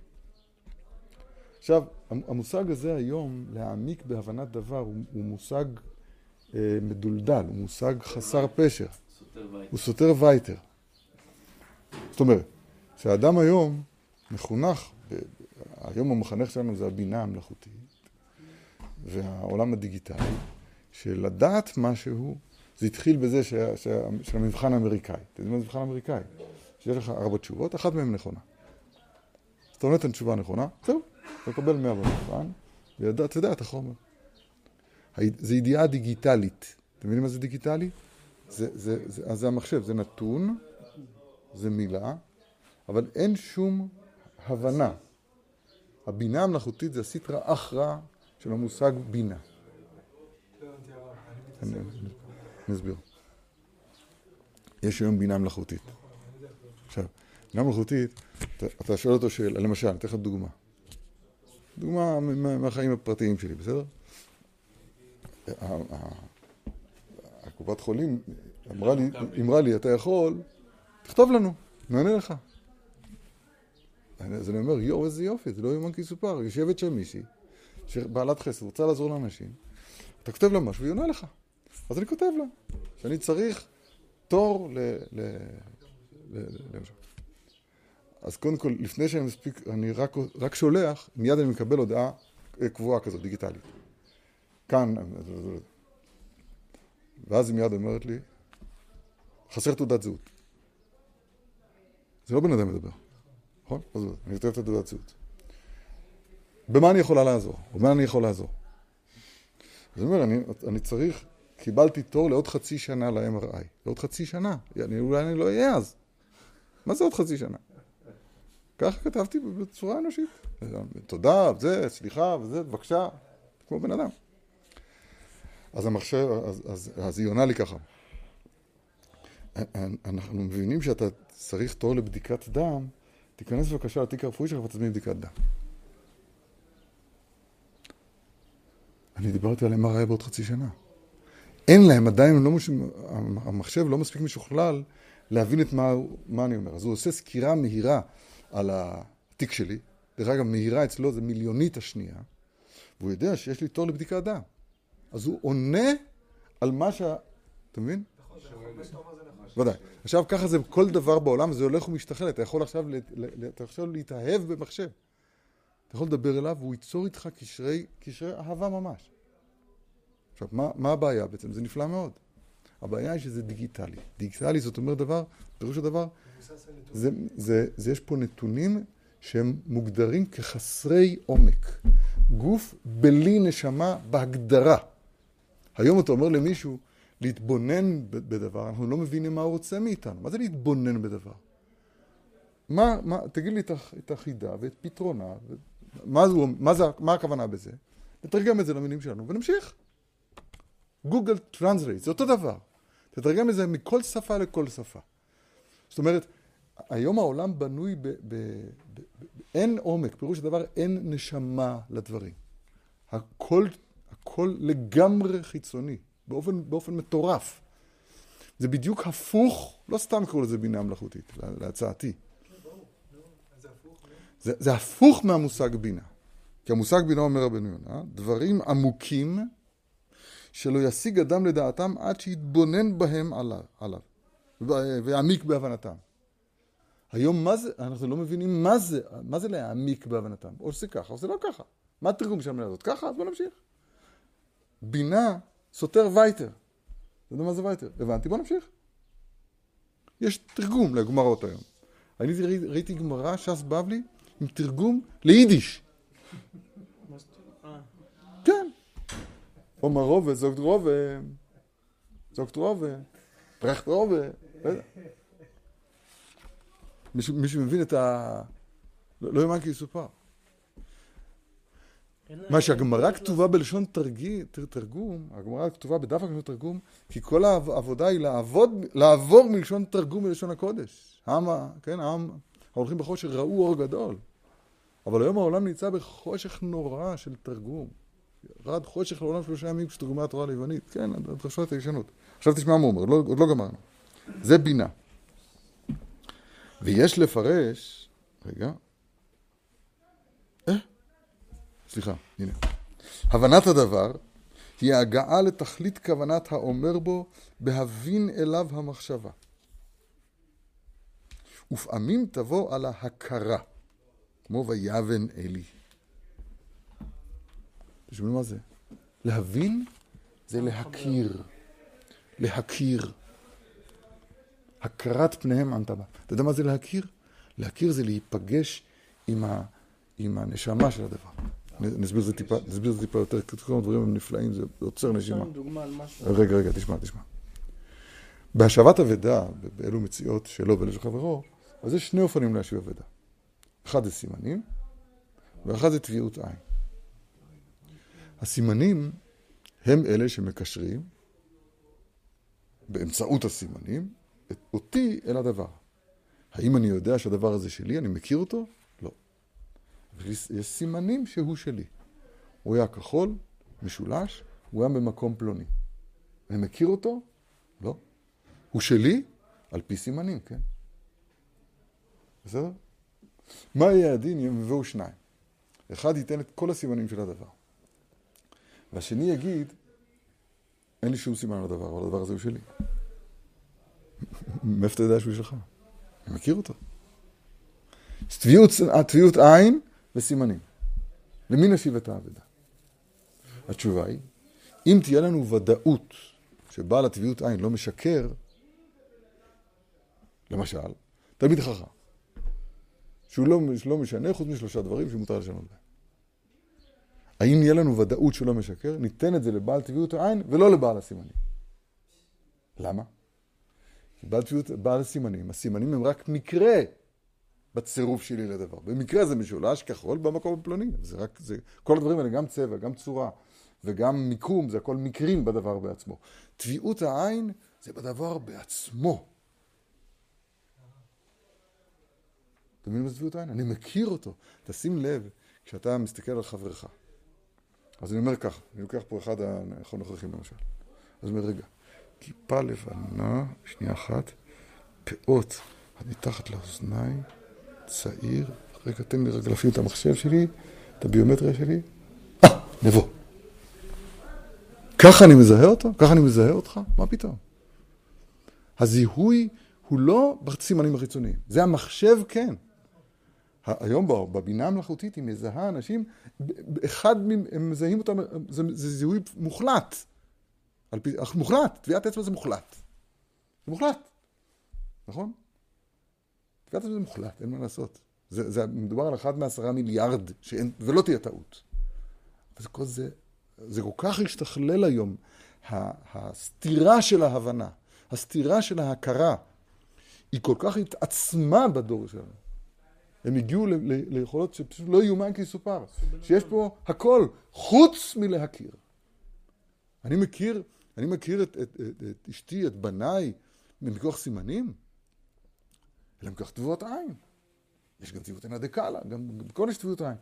עכשיו, המושג הזה היום, להעמיק בהבנת דבר, הוא, הוא מושג אה, מדולדל, הוא מושג חסר פשר. הוא סותר וייטר. זאת אומרת, שהאדם היום מחונך היום המחנך שלנו זה הבינה המלאכותית והעולם הדיגיטלי, שלדעת משהו, זה התחיל בזה שה, שה, של המבחן האמריקאי. אתה יודע מה זה מבחן האמריקאי? שיש לך ארבע תשובות, אחת מהן נכונה. אז אתה נותן תשובה נכונה, זהו, אתה מקבל מאה במבחן, ואתה יודע את החומר. זה ידיעה דיגיטלית. אתם מבינים מה זה דיגיטלי? זה, זה, זה, אז זה המחשב, זה נתון, זה מילה, אבל אין שום הבנה. הבינה המלאכותית זה הסטרא אחרא של המושג בינה. אני אסביר. יש היום בינה מלאכותית. בינה מלאכותית, אתה שואל אותו שאלה, למשל, אני אתן לך דוגמה. דוגמה מהחיים הפרטיים שלי, בסדר? הקופת חולים אמרה לי, אמרה לי, אתה יכול, תכתוב לנו, נענה לך. אז אני אומר, יואו, איזה יופי, זה לא יאומן כי יסופר. יושבת שם מישהי, שבעלת חסד, רוצה לעזור לאנשים, אתה כותב לה משהו, והיא עונה לך. אז אני כותב לה, שאני צריך תור ל... ל... למשל. אז קודם כל, לפני שאני מספיק, אני רק, רק שולח, מיד אני מקבל הודעה אה, קבועה כזאת, דיגיטלית. כאן, ואז היא מיד אומרת לי, חסר תעודת זהות. זה לא בן אדם מדבר. נכון? אני כותב את התעודת זהות. במה אני יכולה לעזור? במה אני יכול לעזור? אז אני אומר, אני, אני צריך, קיבלתי תור לעוד חצי שנה ל-MRI. לעוד חצי שנה. אני, אולי אני לא אהיה אז. מה זה עוד חצי שנה? ככה כתבתי בצורה אנושית. תודה, וזה, סליחה, וזה, בבקשה, כמו בן אדם. אז המחשב, אז, אז, אז היא עונה לי ככה. אנחנו מבינים שאתה צריך תור לבדיקת דם תיכנס בבקשה לתיק הרפואי שלך ותזמין בדיקת דם. אני דיברתי על MRI בעוד חצי שנה. אין להם, עדיין לא מש... המחשב לא מספיק משוכלל להבין את מה, מה אני אומר. אז הוא עושה סקירה מהירה על התיק שלי. דרך אגב, מהירה אצלו זה מיליונית השנייה, והוא יודע שיש לי תור לבדיקת דם. אז הוא עונה על מה שה... אתה מבין? ודאי. עכשיו ככה זה כל דבר בעולם, זה הולך ומשתחל. אתה יכול עכשיו, להתאהב במחשב. אתה יכול לדבר אליו והוא ייצור איתך קשרי, קשרי אהבה ממש. עכשיו, מה, מה הבעיה בעצם? זה נפלא מאוד. הבעיה היא שזה דיגיטלי. דיגיטלי זאת אומרת דבר, פירוש הדבר, זה, זה, זה יש פה נתונים שהם מוגדרים כחסרי עומק. גוף בלי נשמה בהגדרה. היום אתה אומר למישהו להתבונן בדבר, אנחנו לא מבינים מה הוא רוצה מאיתנו. מה זה להתבונן בדבר? מה, מה, תגיד לי את החידה ואת פתרונה, מה, זה, מה, זה, מה הכוונה בזה? נתרגם את זה למילים שלנו ונמשיך. Google Translate, זה אותו דבר. תתרגם את זה מכל שפה לכל שפה. זאת אומרת, היום העולם בנוי ב... ב, ב, ב אין עומק, פירוש הדבר אין נשמה לדברים. הכל, הכל לגמרי חיצוני, באופן, באופן מטורף. זה בדיוק הפוך, לא סתם קראו לזה בינה מלאכותית, להצעתי. זה, זה הפוך מהמושג בינה. כי המושג בינה אומר רבנו יונה, דברים עמוקים שלא ישיג אדם לדעתם עד שיתבונן בהם עליו, עליו ויעמיק בהבנתם. היום מה זה, אנחנו לא מבינים מה זה, מה זה להעמיק בהבנתם. או שזה ככה או שזה לא ככה. מה התרגום של המילה הזאת? ככה? אז בוא נמשיך. בינה סותר ווייטער. אתה יודע מה זה ווייטער? הבנתי, בוא נמשיך. יש תרגום לגמרות היום. אני ראיתי גמרא, ש"ס בבלי, עם תרגום ליידיש. כן. עומר רובה, זוגת רובה, זוגת רובה, פרחט רובה, מישהו מבין את ה... לא יאמן כי יסופר. מה שהגמרא כתובה בלשון תרגום, הגמרא כתובה בדף הכלשון תרגום, כי כל העבודה היא לעבוד, לעבור מלשון תרגום ללשון הקודש. העם, כן, העם ההולכים בחושך ראו אור גדול. אבל היום העולם נמצא בחושך נורא של תרגום. ירד חושך לעולם שלושה ימים כשתרגומי התורה ליוונית. כן, הדרשות הישנות. עכשיו תשמע מה הוא אומר, לא, עוד לא גמרנו. זה בינה. ויש לפרש, רגע, אה, סליחה, הנה. הבנת הדבר היא הגעה לתכלית כוונת האומר בו בהבין אליו המחשבה. ופעמים תבוא על ההכרה, כמו ויבן אלי. תשמעו מה זה? להבין זה להכיר. להכיר. הכרת פניהם ענתה בה. אתה יודע מה זה להכיר? להכיר זה להיפגש עם, ה, עם הנשמה של הדבר. נסביר את זה טיפה, נסביר את זה טיפה יותר, כל הדברים הם נפלאים, זה עוצר נשימה. רגע, רגע, תשמע, תשמע. בהשבת אבדה, באלו מציאות שלו ואלו של חברו, אז יש שני אופנים להשיב אבדה. אחד זה סימנים, ואחד זה טביעות עין. הסימנים הם אלה שמקשרים באמצעות הסימנים אותי אל הדבר. האם אני יודע שהדבר הזה שלי? אני מכיר אותו? לא. יש סימנים שהוא שלי. הוא היה כחול, משולש, הוא היה במקום פלוני. אני מכיר אותו? לא. הוא שלי? על פי סימנים, כן. בסדר? מה יהיה הדין אם יבואו שניים? אחד ייתן את כל הסימנים של הדבר. והשני יגיד, אין לי שום סימן לדבר, אבל הדבר הזה הוא שלי. מאיפה אתה יודע שהוא שלך? אני מכיר אותו. טביעות עין וסימנים. למי נשיב את האבדה? התשובה היא, אם תהיה לנו ודאות שבעל הטביעות עין לא משקר, למשל, תלמיד חכם, שהוא לא, לא משנה חוץ משלושה דברים שמותר לשנות בהם. האם יהיה לנו ודאות שהוא לא משקר? ניתן את זה לבעל טבעיות העין ולא לבעל הסימנים. למה? בעל טבעיות, בעל הסימנים, הסימנים הם רק מקרה בצירוף שלי לדבר. במקרה זה משולש כחול במקום הפלוני. זה רק, זה, כל הדברים האלה, גם צבע, גם צורה וגם מיקום, זה הכל מקרים בדבר בעצמו. טביעות העין זה בדבר בעצמו. אתה מבין מה זה טביעות עין? אני מכיר אותו. תשים לב, כשאתה מסתכל על חברך. אז אני אומר ככה, אני לוקח פה אחד הנוכחים למשל. אז אני אומר, רגע, כיפה לבנה, שנייה אחת, פאות מתחת לאוזניים, צעיר, רגע, תן לי רגע להפעיל את המחשב שלי, את הביומטריה שלי. אה, נבוא. ככה אני מזהה אותו? ככה אני מזהה אותך? מה פתאום? הזיהוי הוא לא בסימנים החיצוניים, זה המחשב כן. היום בבינה המלאכותית היא מזהה אנשים, אחד הם מזהים אותם, זה, זה זיהוי מוחלט. על פי, מוחלט, טביעת אצבע זה מוחלט. זה מוחלט, נכון? טביעת אצבע זה מוחלט, אין מה לעשות. זה, זה מדובר על אחד מעשרה מיליארד, שאין, ולא תהיה טעות. אבל כל זה, זה כל כך השתכלל היום, הסתירה של ההבנה, הסתירה של ההכרה, היא כל כך התעצמה בדור שלנו. הם הגיעו ליכולות שפשוט לא יאומן כי יסופר. שיש פה הכל, חוץ מלהכיר. אני מכיר, אני מכיר את, את, את, את אשתי, את בניי, מכוח סימנים, אלא מכוח תבואות עין. יש גם טביעות עין דקאלה, גם בכל יש טביעות עין.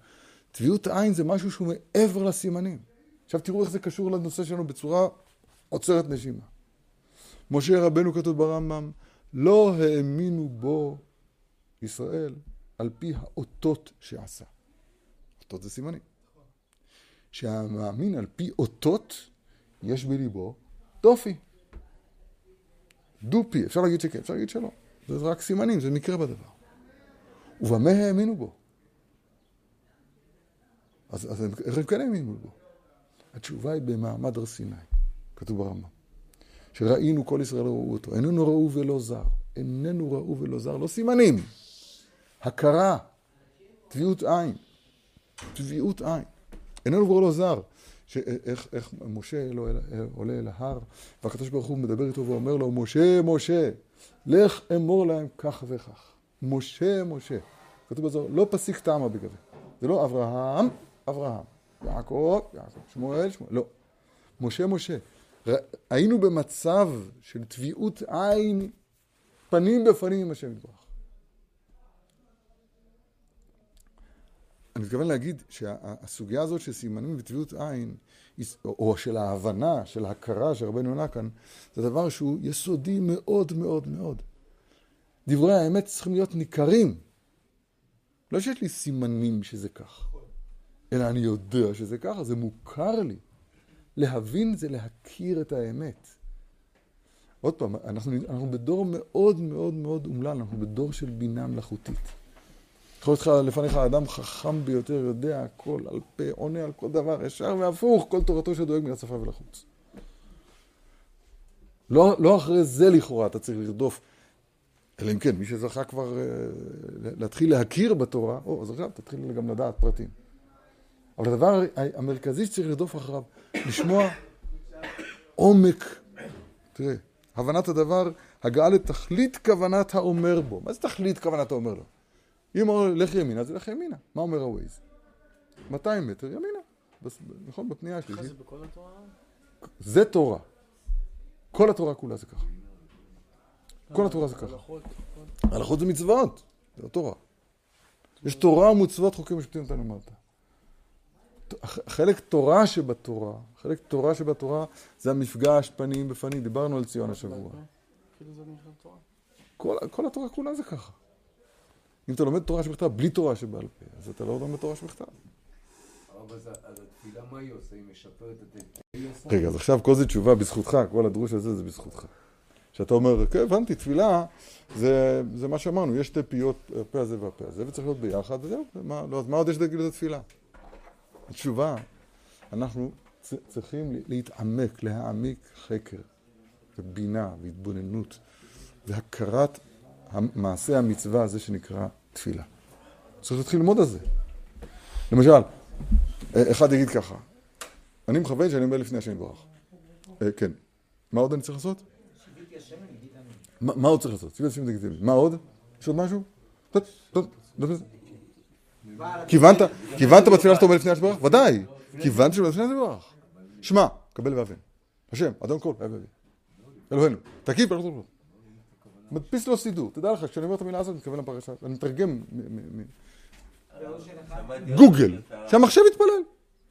טביעות עין זה משהו שהוא מעבר לסימנים. עכשיו תראו איך זה קשור לנושא שלנו בצורה עוצרת נשימה. משה רבנו כתוב ברמב"ם, לא האמינו בו ישראל על פי האותות שעשה. אותות זה סימנים. שהמאמין על פי אותות, יש בליבו דופי. דופי, אפשר להגיד שכן, אפשר להגיד שלא. זה רק סימנים, זה מקרה בדבר. ובמה האמינו בו? אז, אז הם כן האמינו בו? התשובה היא במעמד הר סיני, כתוב ברמב"ם. שראינו כל ישראל ראו אותו. איננו ראו ולא זר. איננו ראו ולא זר. לא סימנים. הכרה. טביעות עין. טביעות עין. איננו ראו ולא זר. שאיך איך משה לא, עולה אל ההר, והקדוש ברוך הוא מדבר איתו ואומר לו, משה, משה, לך אמור להם כך וכך. משה, משה. כתוב בזו, לא פסיק טעמה בגבי. זה לא אברהם, אברהם. יעקב, יעקב. שמואל, שמואל. לא. משה, משה. היינו במצב של טביעות עין, פנים בפנים עם השם יתברך. אני מתכוון להגיד שהסוגיה הזאת של סימנים וטביעות עין, או של ההבנה, של ההכרה שרבנו עונה כאן, זה דבר שהוא יסודי מאוד מאוד מאוד. דברי האמת צריכים להיות ניכרים. לא שיש לי סימנים שזה כך, אלא אני יודע שזה ככה, זה מוכר לי. להבין זה להכיר את האמת. עוד פעם, אנחנו, אנחנו בדור מאוד מאוד מאוד אומלל, אנחנו בדור של בינה מלאכותית. יכול להיות לפניך אדם חכם ביותר, יודע הכל, על פה, עונה על כל דבר, ישר והפוך, כל תורתו שדואג מן השפה ולחוץ. לא, לא אחרי זה לכאורה אתה צריך לרדוף, אלא אם כן, מי שזכה כבר uh, להתחיל להכיר בתורה, או, אז עכשיו תתחיל גם לדעת פרטים. אבל הדבר המרכזי שצריך לרדוף אחריו, לשמוע עומק, תראה, הבנת הדבר, הגעה לתכלית כוונת האומר בו. מה זה תכלית כוונת האומר לו? אם הוא אומר לך ימינה, זה לך ימינה. מה אומר הווייז? 200 מטר ימינה. נכון? בפנייה השלישית. זה בכל התורה? זה תורה. כל התורה כולה זה ככה. כל התורה זה ככה. הלכות זה מצוות, זה התורה. יש תורה ומצוות חוקים משפטים נתנו מטה. חלק תורה שבתורה, חלק תורה שבתורה זה המפגש פנים בפנים, דיברנו על ציון השבוע. כל, כל התורה כולה זה ככה. אם אתה לומד תורה שבכתב בלי תורה שבעל פה, אז אתה לא לומד תורה שבכתב. רגע, אז עכשיו כל זה תשובה בזכותך, כל הדרוש הזה זה בזכותך. כשאתה אומר, כן, הבנתי, תפילה, זה, זה מה שאמרנו, יש שתי פיות, הפה הזה והפה הזה, וצריך להיות ביחד, וזהו, מה, לא, אז מה עוד יש להגיד לזה תפילה? התשובה, אנחנו צריכים להתעמק, להעמיק חקר, ובינה, והתבוננות, והכרת המעשה המצווה הזה שנקרא תפילה. צריך להתחיל ללמוד על זה. למשל, אחד יגיד ככה, אני מכוון שאני אומר לפני השם יתברך. אה, כן. מה עוד אני צריך לעשות? מה עוד צריך לעשות? מה עוד? יש עוד משהו? כיוונת, כיוונת בתפילה שאתה אומר לפני השם יתברך? ודאי. כיוונת שבתפילה השם יתברך. שמע, קבל ואבן. השם, אדון כל, אבי אבי. אלוהינו. מדפיס לו סידור. תדע לך, כשאני אומר את המילה הזאת, אני מתכוון לפרשה. אני מתרגם מ- גוגל, שהמחשב יתפלל.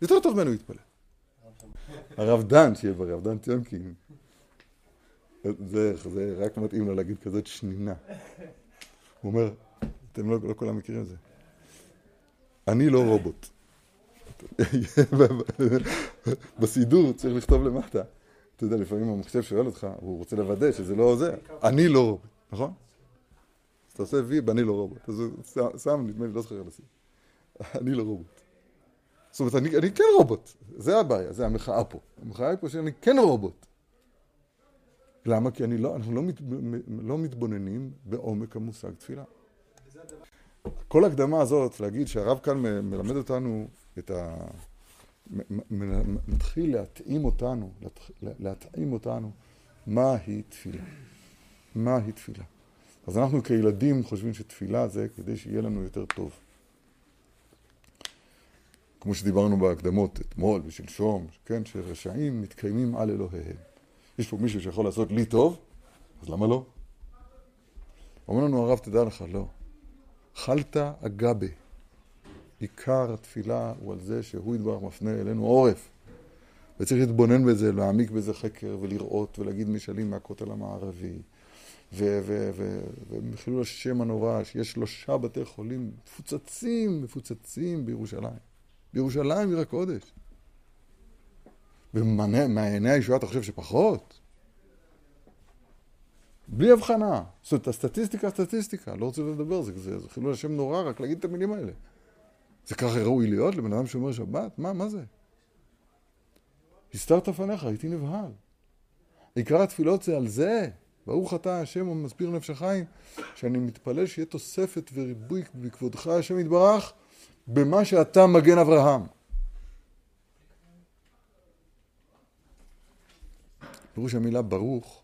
יותר טוב ממנו יתפלל. הרב דן, שיהיה ברב, דן ציונקין. זה, רק מתאים לו להגיד כזאת שנינה. הוא אומר, אתם לא, לא כולם מכירים את זה. אני לא רובוט. בסידור צריך לכתוב למטה. אתה יודע, לפעמים המחשב שואל אותך, הוא רוצה לוודא שזה לא זה. אני לא רובוט, נכון? אז אתה עושה וי ב"אני לא רובוט". אז הוא שם- נדמה לי, לא זוכר על. אני לא רובוט. זאת אומרת, אני, אני כן רובוט. זה הבעיה, זה המחאה פה. המחאה היא פה שאני כן רובוט. למה? כי אני לא, אנחנו לא, מת, לא מתבוננים בעומק המושג תפילה. כל ההקדמה הזאת, להגיד שהרב כאן מלמד אותנו את ה... מתחיל להתאים אותנו, להתאים אותנו, מהי תפילה. מהי תפילה. אז אנחנו כילדים חושבים שתפילה זה כדי שיהיה לנו יותר טוב. כמו שדיברנו בהקדמות אתמול ושלשום, כן, שרשעים מתקיימים על אלוהיהם. יש פה מישהו שיכול לעשות לי טוב, אז למה לא? אומר לנו הרב, תדע לך, לא. חלתא אגבה. עיקר התפילה הוא על זה שהוא יתברך מפנה אלינו עורף. וצריך להתבונן בזה, להעמיק בזה חקר ולראות ולהגיד משלים מהכותל המערבי. ומחילול השם הנורא, שיש שלושה בתי חולים מפוצצים, מפוצצים בירושלים. בירושלים עיר הקודש. ומעייני הישועה אתה חושב שפחות? בלי הבחנה. זאת אומרת, הסטטיסטיקה, הסטטיסטיקה, לא רוצה לדבר זה, זה, זה חילול השם נורא, רק להגיד את המילים האלה. זה ככה ראוי להיות לבן אדם שומר שבת? מה, מה זה? הסתרת פניך, הייתי נבהל. עיקר התפילות זה על זה. ברוך אתה השם המסביר נפש החיים, שאני מתפלל שיהיה תוספת וריבוי בכבודך השם יתברך, במה שאתה מגן אברהם. פירוש המילה ברוך,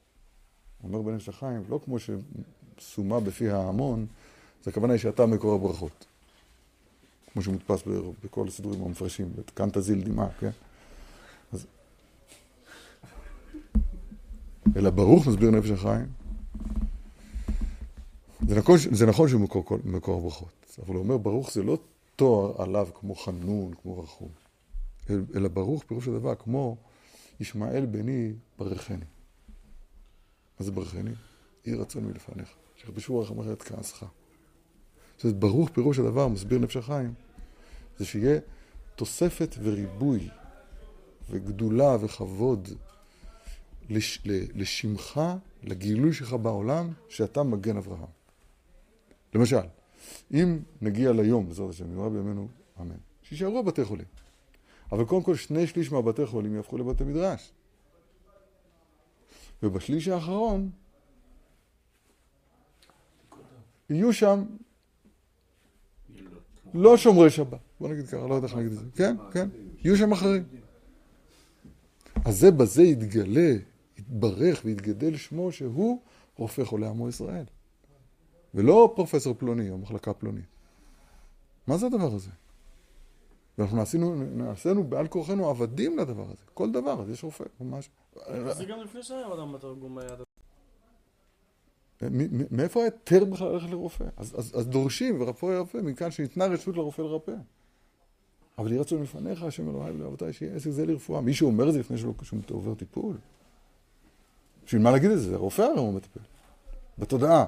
אומר בנפש החיים, לא כמו שסומה בפי ההמון, זה הכוונה היא שאתה מקור הברכות. כמו שמודפס בכל הסידורים המפרשים, כאן תזיל דמעה, כן? אלא ברוך מסביר נפש החיים. זה נכון, זה נכון שהוא מקור, מקור הברכות, אבל הוא אומר ברוך זה לא תואר עליו כמו חנון, כמו רחום, אלא ברוך פירוש הדבר כמו ישמעאל בני ברכני. מה זה ברכני? יהי רצון מלפניך, שיכבשו רחמך את כעסך. זאת אומרת, ברוך פירוש הדבר, מסביר נפש החיים, זה שיהיה תוספת וריבוי וגדולה וכבוד לש, לשמך, לגילוי שלך בעולם, שאתה מגן אברהם. למשל, אם נגיע ליום, בעזרת השם, נראה בימינו, אמן, שישארו בתי חולים. אבל קודם כל שני שליש מהבתי חולים יהפכו לבתי מדרש. ובשליש האחרון יהיו שם לא שומרי שבת. בוא נגיד ככה, לא יודע איך להגיד את זה. כן, כן, יהיו שם אחרים. אז זה בזה יתגלה, יתברך ויתגדל שמו שהוא רופא חולי עמו ישראל. ולא פרופסור פלוני או מחלקה פלונית. מה זה הדבר הזה? ואנחנו נעשינו, נעשינו בעל כורחנו עבדים לדבר הזה. כל דבר, אז יש רופא, ממש. זה גם לפני שהיה אדם בתרגום היה... מאיפה ההיתר בכלל ללכת לרופא? אז, אז, אז דורשים ורפוא ירפא, מכאן שניתנה רשות לרופא לרפא. אבל יהי רצון לפניך, השם אלוהי ולאבותיי, שיהיה עסק זה לרפואה. מישהו אומר את זה לפני שהוא עובר טיפול? בשביל מה להגיד את זה? הרופא הרי הוא מטפל. בתודעה.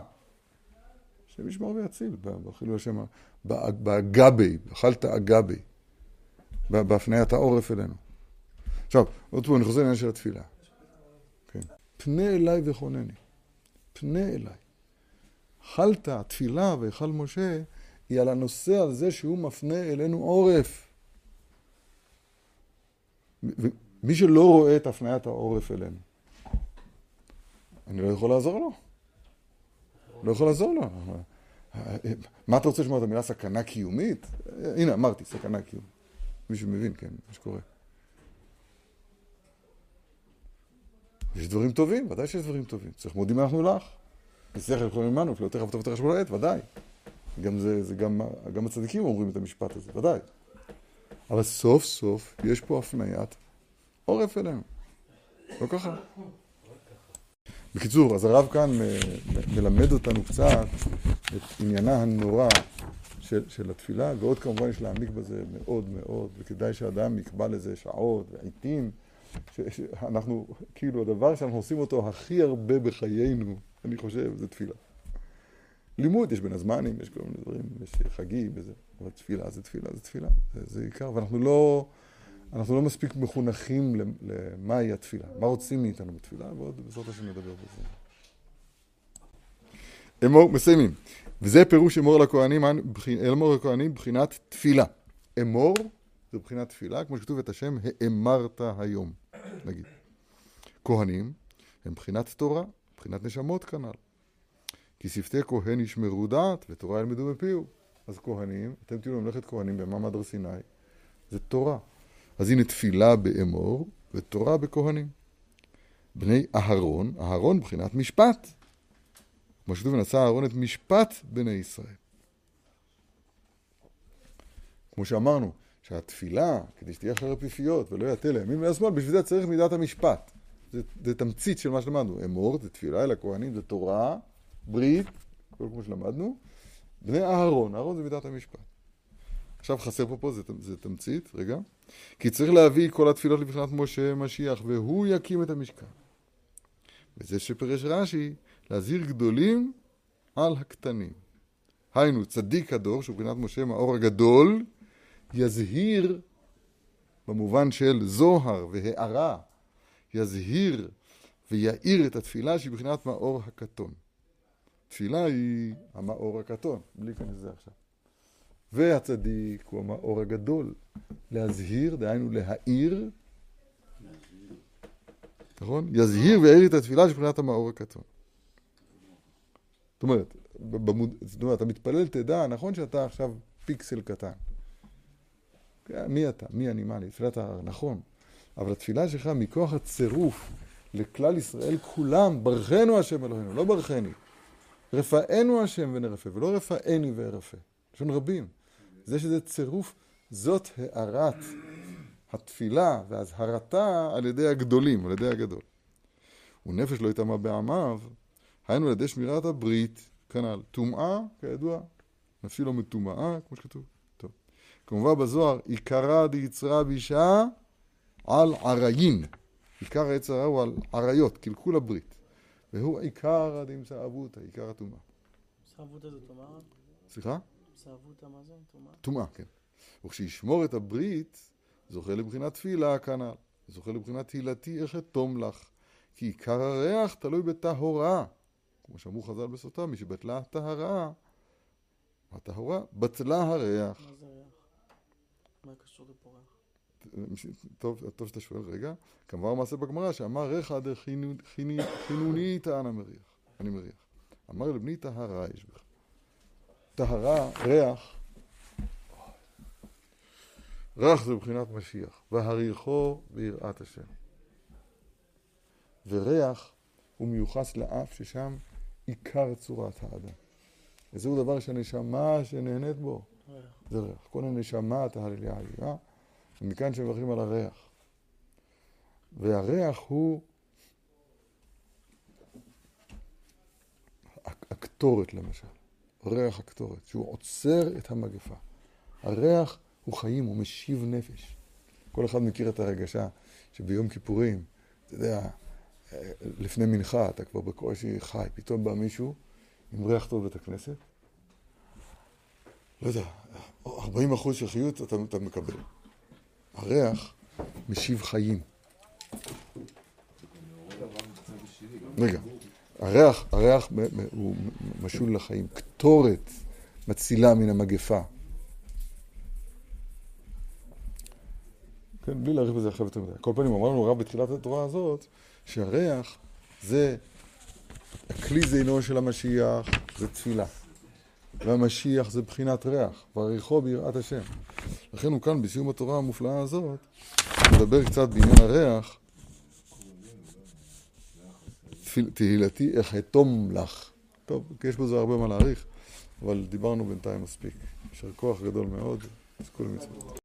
השם ישמור ויציל, בחילול השם, באגבי, אכלת אגבי, בהפניית העורף אלינו. עכשיו, עוד פעם, אני חוזר לעניין של התפילה. כן. פנה אליי וכונני. פנה אליי. אכלת, התפילה והיכל משה, היא על הנושא הזה שהוא מפנה אלינו עורף. מי שלא רואה את הפניית העורף אלינו, אני לא יכול לעזור לו. לא יכול לעזור לו. מה אתה רוצה לשמוע את המילה סכנה קיומית? הנה, אמרתי, סכנה קיומית. מישהו מבין, כן, מה שקורה. יש דברים טובים, ודאי שיש דברים טובים. צריך מודים אנחנו לך. בשכל יכולים עמנו, כי תכף טוב תחשבו לעת, ודאי. גם זה, זה גם, גם הצדיקים אומרים את המשפט הזה, ודאי. אבל סוף סוף יש פה הפניית עורף אלינו. לא ככה. בקיצור, אז הרב כאן אה, מלמד אותנו קצת את עניינה הנורא של, של התפילה, ועוד כמובן יש להעמיק בזה מאוד מאוד, וכדאי שאדם יקבע לזה שעות ועיתים. שאנחנו, כאילו, הדבר שאנחנו עושים אותו הכי הרבה בחיינו, אני חושב, זה תפילה. לימוד, יש בין הזמנים, יש כל מיני דברים, יש חגים וזה, אבל תפילה זה תפילה זה תפילה, זה, זה עיקר, ואנחנו לא, אנחנו לא מספיק מחונכים למ- למהי התפילה, מה רוצים מאיתנו בתפילה, ועוד בעזרת השם נדבר בזה. אמור, מסיימים. וזה פירוש אמור לכהנים, אמור לכהנים בחינת תפילה. אמור זה בחינת תפילה, כמו שכתוב את השם, האמרת היום, נגיד. כהנים הם בחינת תורה, בחינת נשמות כנ"ל. כי שפתי כהן ישמרו דעת ותורה ילמדו מפיהו. אז כהנים, אתם תראו ממלכת כהנים במעמד הר סיני, זה תורה. אז הנה תפילה באמור ותורה בכהנים. בני אהרון, אהרון בחינת משפט. כמו שכתוב, ונשא אהרון את משפט בני ישראל. כמו שאמרנו, שהתפילה, כדי שתהיה אחרי פיפיות ולא יטה לימין ולשמאל, בשביל זה צריך מידת המשפט. זה, זה תמצית של מה שלמדנו. אמור זה תפילה אל הכהנים, זה תורה, ברית, כל כמו שלמדנו. בני אהרון, אהרון זה מידת המשפט. עכשיו חסר פה פה, זה, זה תמצית, רגע. כי צריך להביא כל התפילות לבחינת משה משיח, והוא יקים את המשכן. וזה שפרש רש"י, להזהיר גדולים על הקטנים. היינו, צדיק הדור, שהוא מבחינת משה מאור הגדול, יזהיר, במובן של זוהר והארה, יזהיר ויאיר את התפילה שהיא מבחינת מאור הקטון. תפילה היא המאור הקטון, בלי להיכנס לזה עכשיו. והצדיק הוא המאור הגדול. להזהיר, דהיינו להאיר, נכון? יזהיר ויאיר את התפילה שמבחינת המאור הקטון. זאת אומרת, במוד... זאת אומרת, אתה מתפלל, תדע, נכון שאתה עכשיו פיקסל קטן. מי אתה? מי אני? מה אני? תפילת ההר, נכון. אבל התפילה שלך מכוח הצירוף לכלל ישראל כולם, ברכנו השם אלוהינו, לא ברכני. רפאנו השם ונרפא, ולא רפאני וארפא. לשון רבים. זה שזה צירוף, זאת הארת התפילה והזהרתה על ידי הגדולים, על ידי הגדול. ונפש לא יטמע בעמיו, היינו על ידי שמירת הברית, כנ"ל. טומאה, כידוע, נפשי לא מטומאה, כמו שכתוב. טוב. כמובן בזוהר, עיקרא דיצרה בישה על עריין. עיקר העץ הרע הוא על עריות, קלקול הברית. והוא עיקר דמצא אבותא, עיקר הטומאה. סליחה? סעבותא מה זה? טומאה? טומאה, כן. וכשישמור את הברית, זוכה לבחינת תפילה כנ"ל. זוכה לבחינת תהילתי איך אתום לך. כי עיקר הריח תלוי בטהורה. כמו שאמרו חז"ל בסוטה, מי שבטלה הטהרה, הטהורה, בטלה הריח. מה זה ריח? מה קשור לפורח? טוב, טוב שאתה שואל רגע. כמובן מעשה בגמרא שאמר ריחא דחינוני טען מריח. אני מריח. אמר לבני טהרה יש בך. טהרה, ריח, ריח זה מבחינת משיח. והריחו ביראת השם. וריח הוא מיוחס לאף ששם עיקר צורת האדם. וזהו דבר שהנשמה שנהנית בו. זה ריח. כל הנשמה תהלליה עלייה, ומכאן שמברכים על הריח. והריח הוא הקטורת למשל, ריח הקטורת, שהוא עוצר את המגפה. הריח הוא חיים, הוא משיב נפש. כל אחד מכיר את הרגשה שביום כיפורים, אתה יודע, לפני מנחה אתה כבר בקושי חי, פתאום בא מישהו עם ריח טוב בית הכנסת, לא יודע, 40 אחוז של חיות אתה, אתה מקבל. הריח משיב חיים. רגע, הריח, הריח הוא משול לחיים, קטורת מצילה מן המגפה. כן, בלי להאריך בזה עכשיו יותר מדי. כל פנים, אמרנו הרב בתחילת התורה הזאת, שהריח זה הכלי זינו של המשיח, זה תפילה. והמשיח זה בחינת ריח, וריחו ביראת השם. לכן הוא כאן, בסיום התורה המופלאה הזאת, מדבר קצת בעניין הריח. תהילתי איך אתום לך. טוב, כי יש בזה הרבה מה להעריך, אבל דיברנו בינתיים מספיק. יישר כוח גדול מאוד, אז כולם יצאו.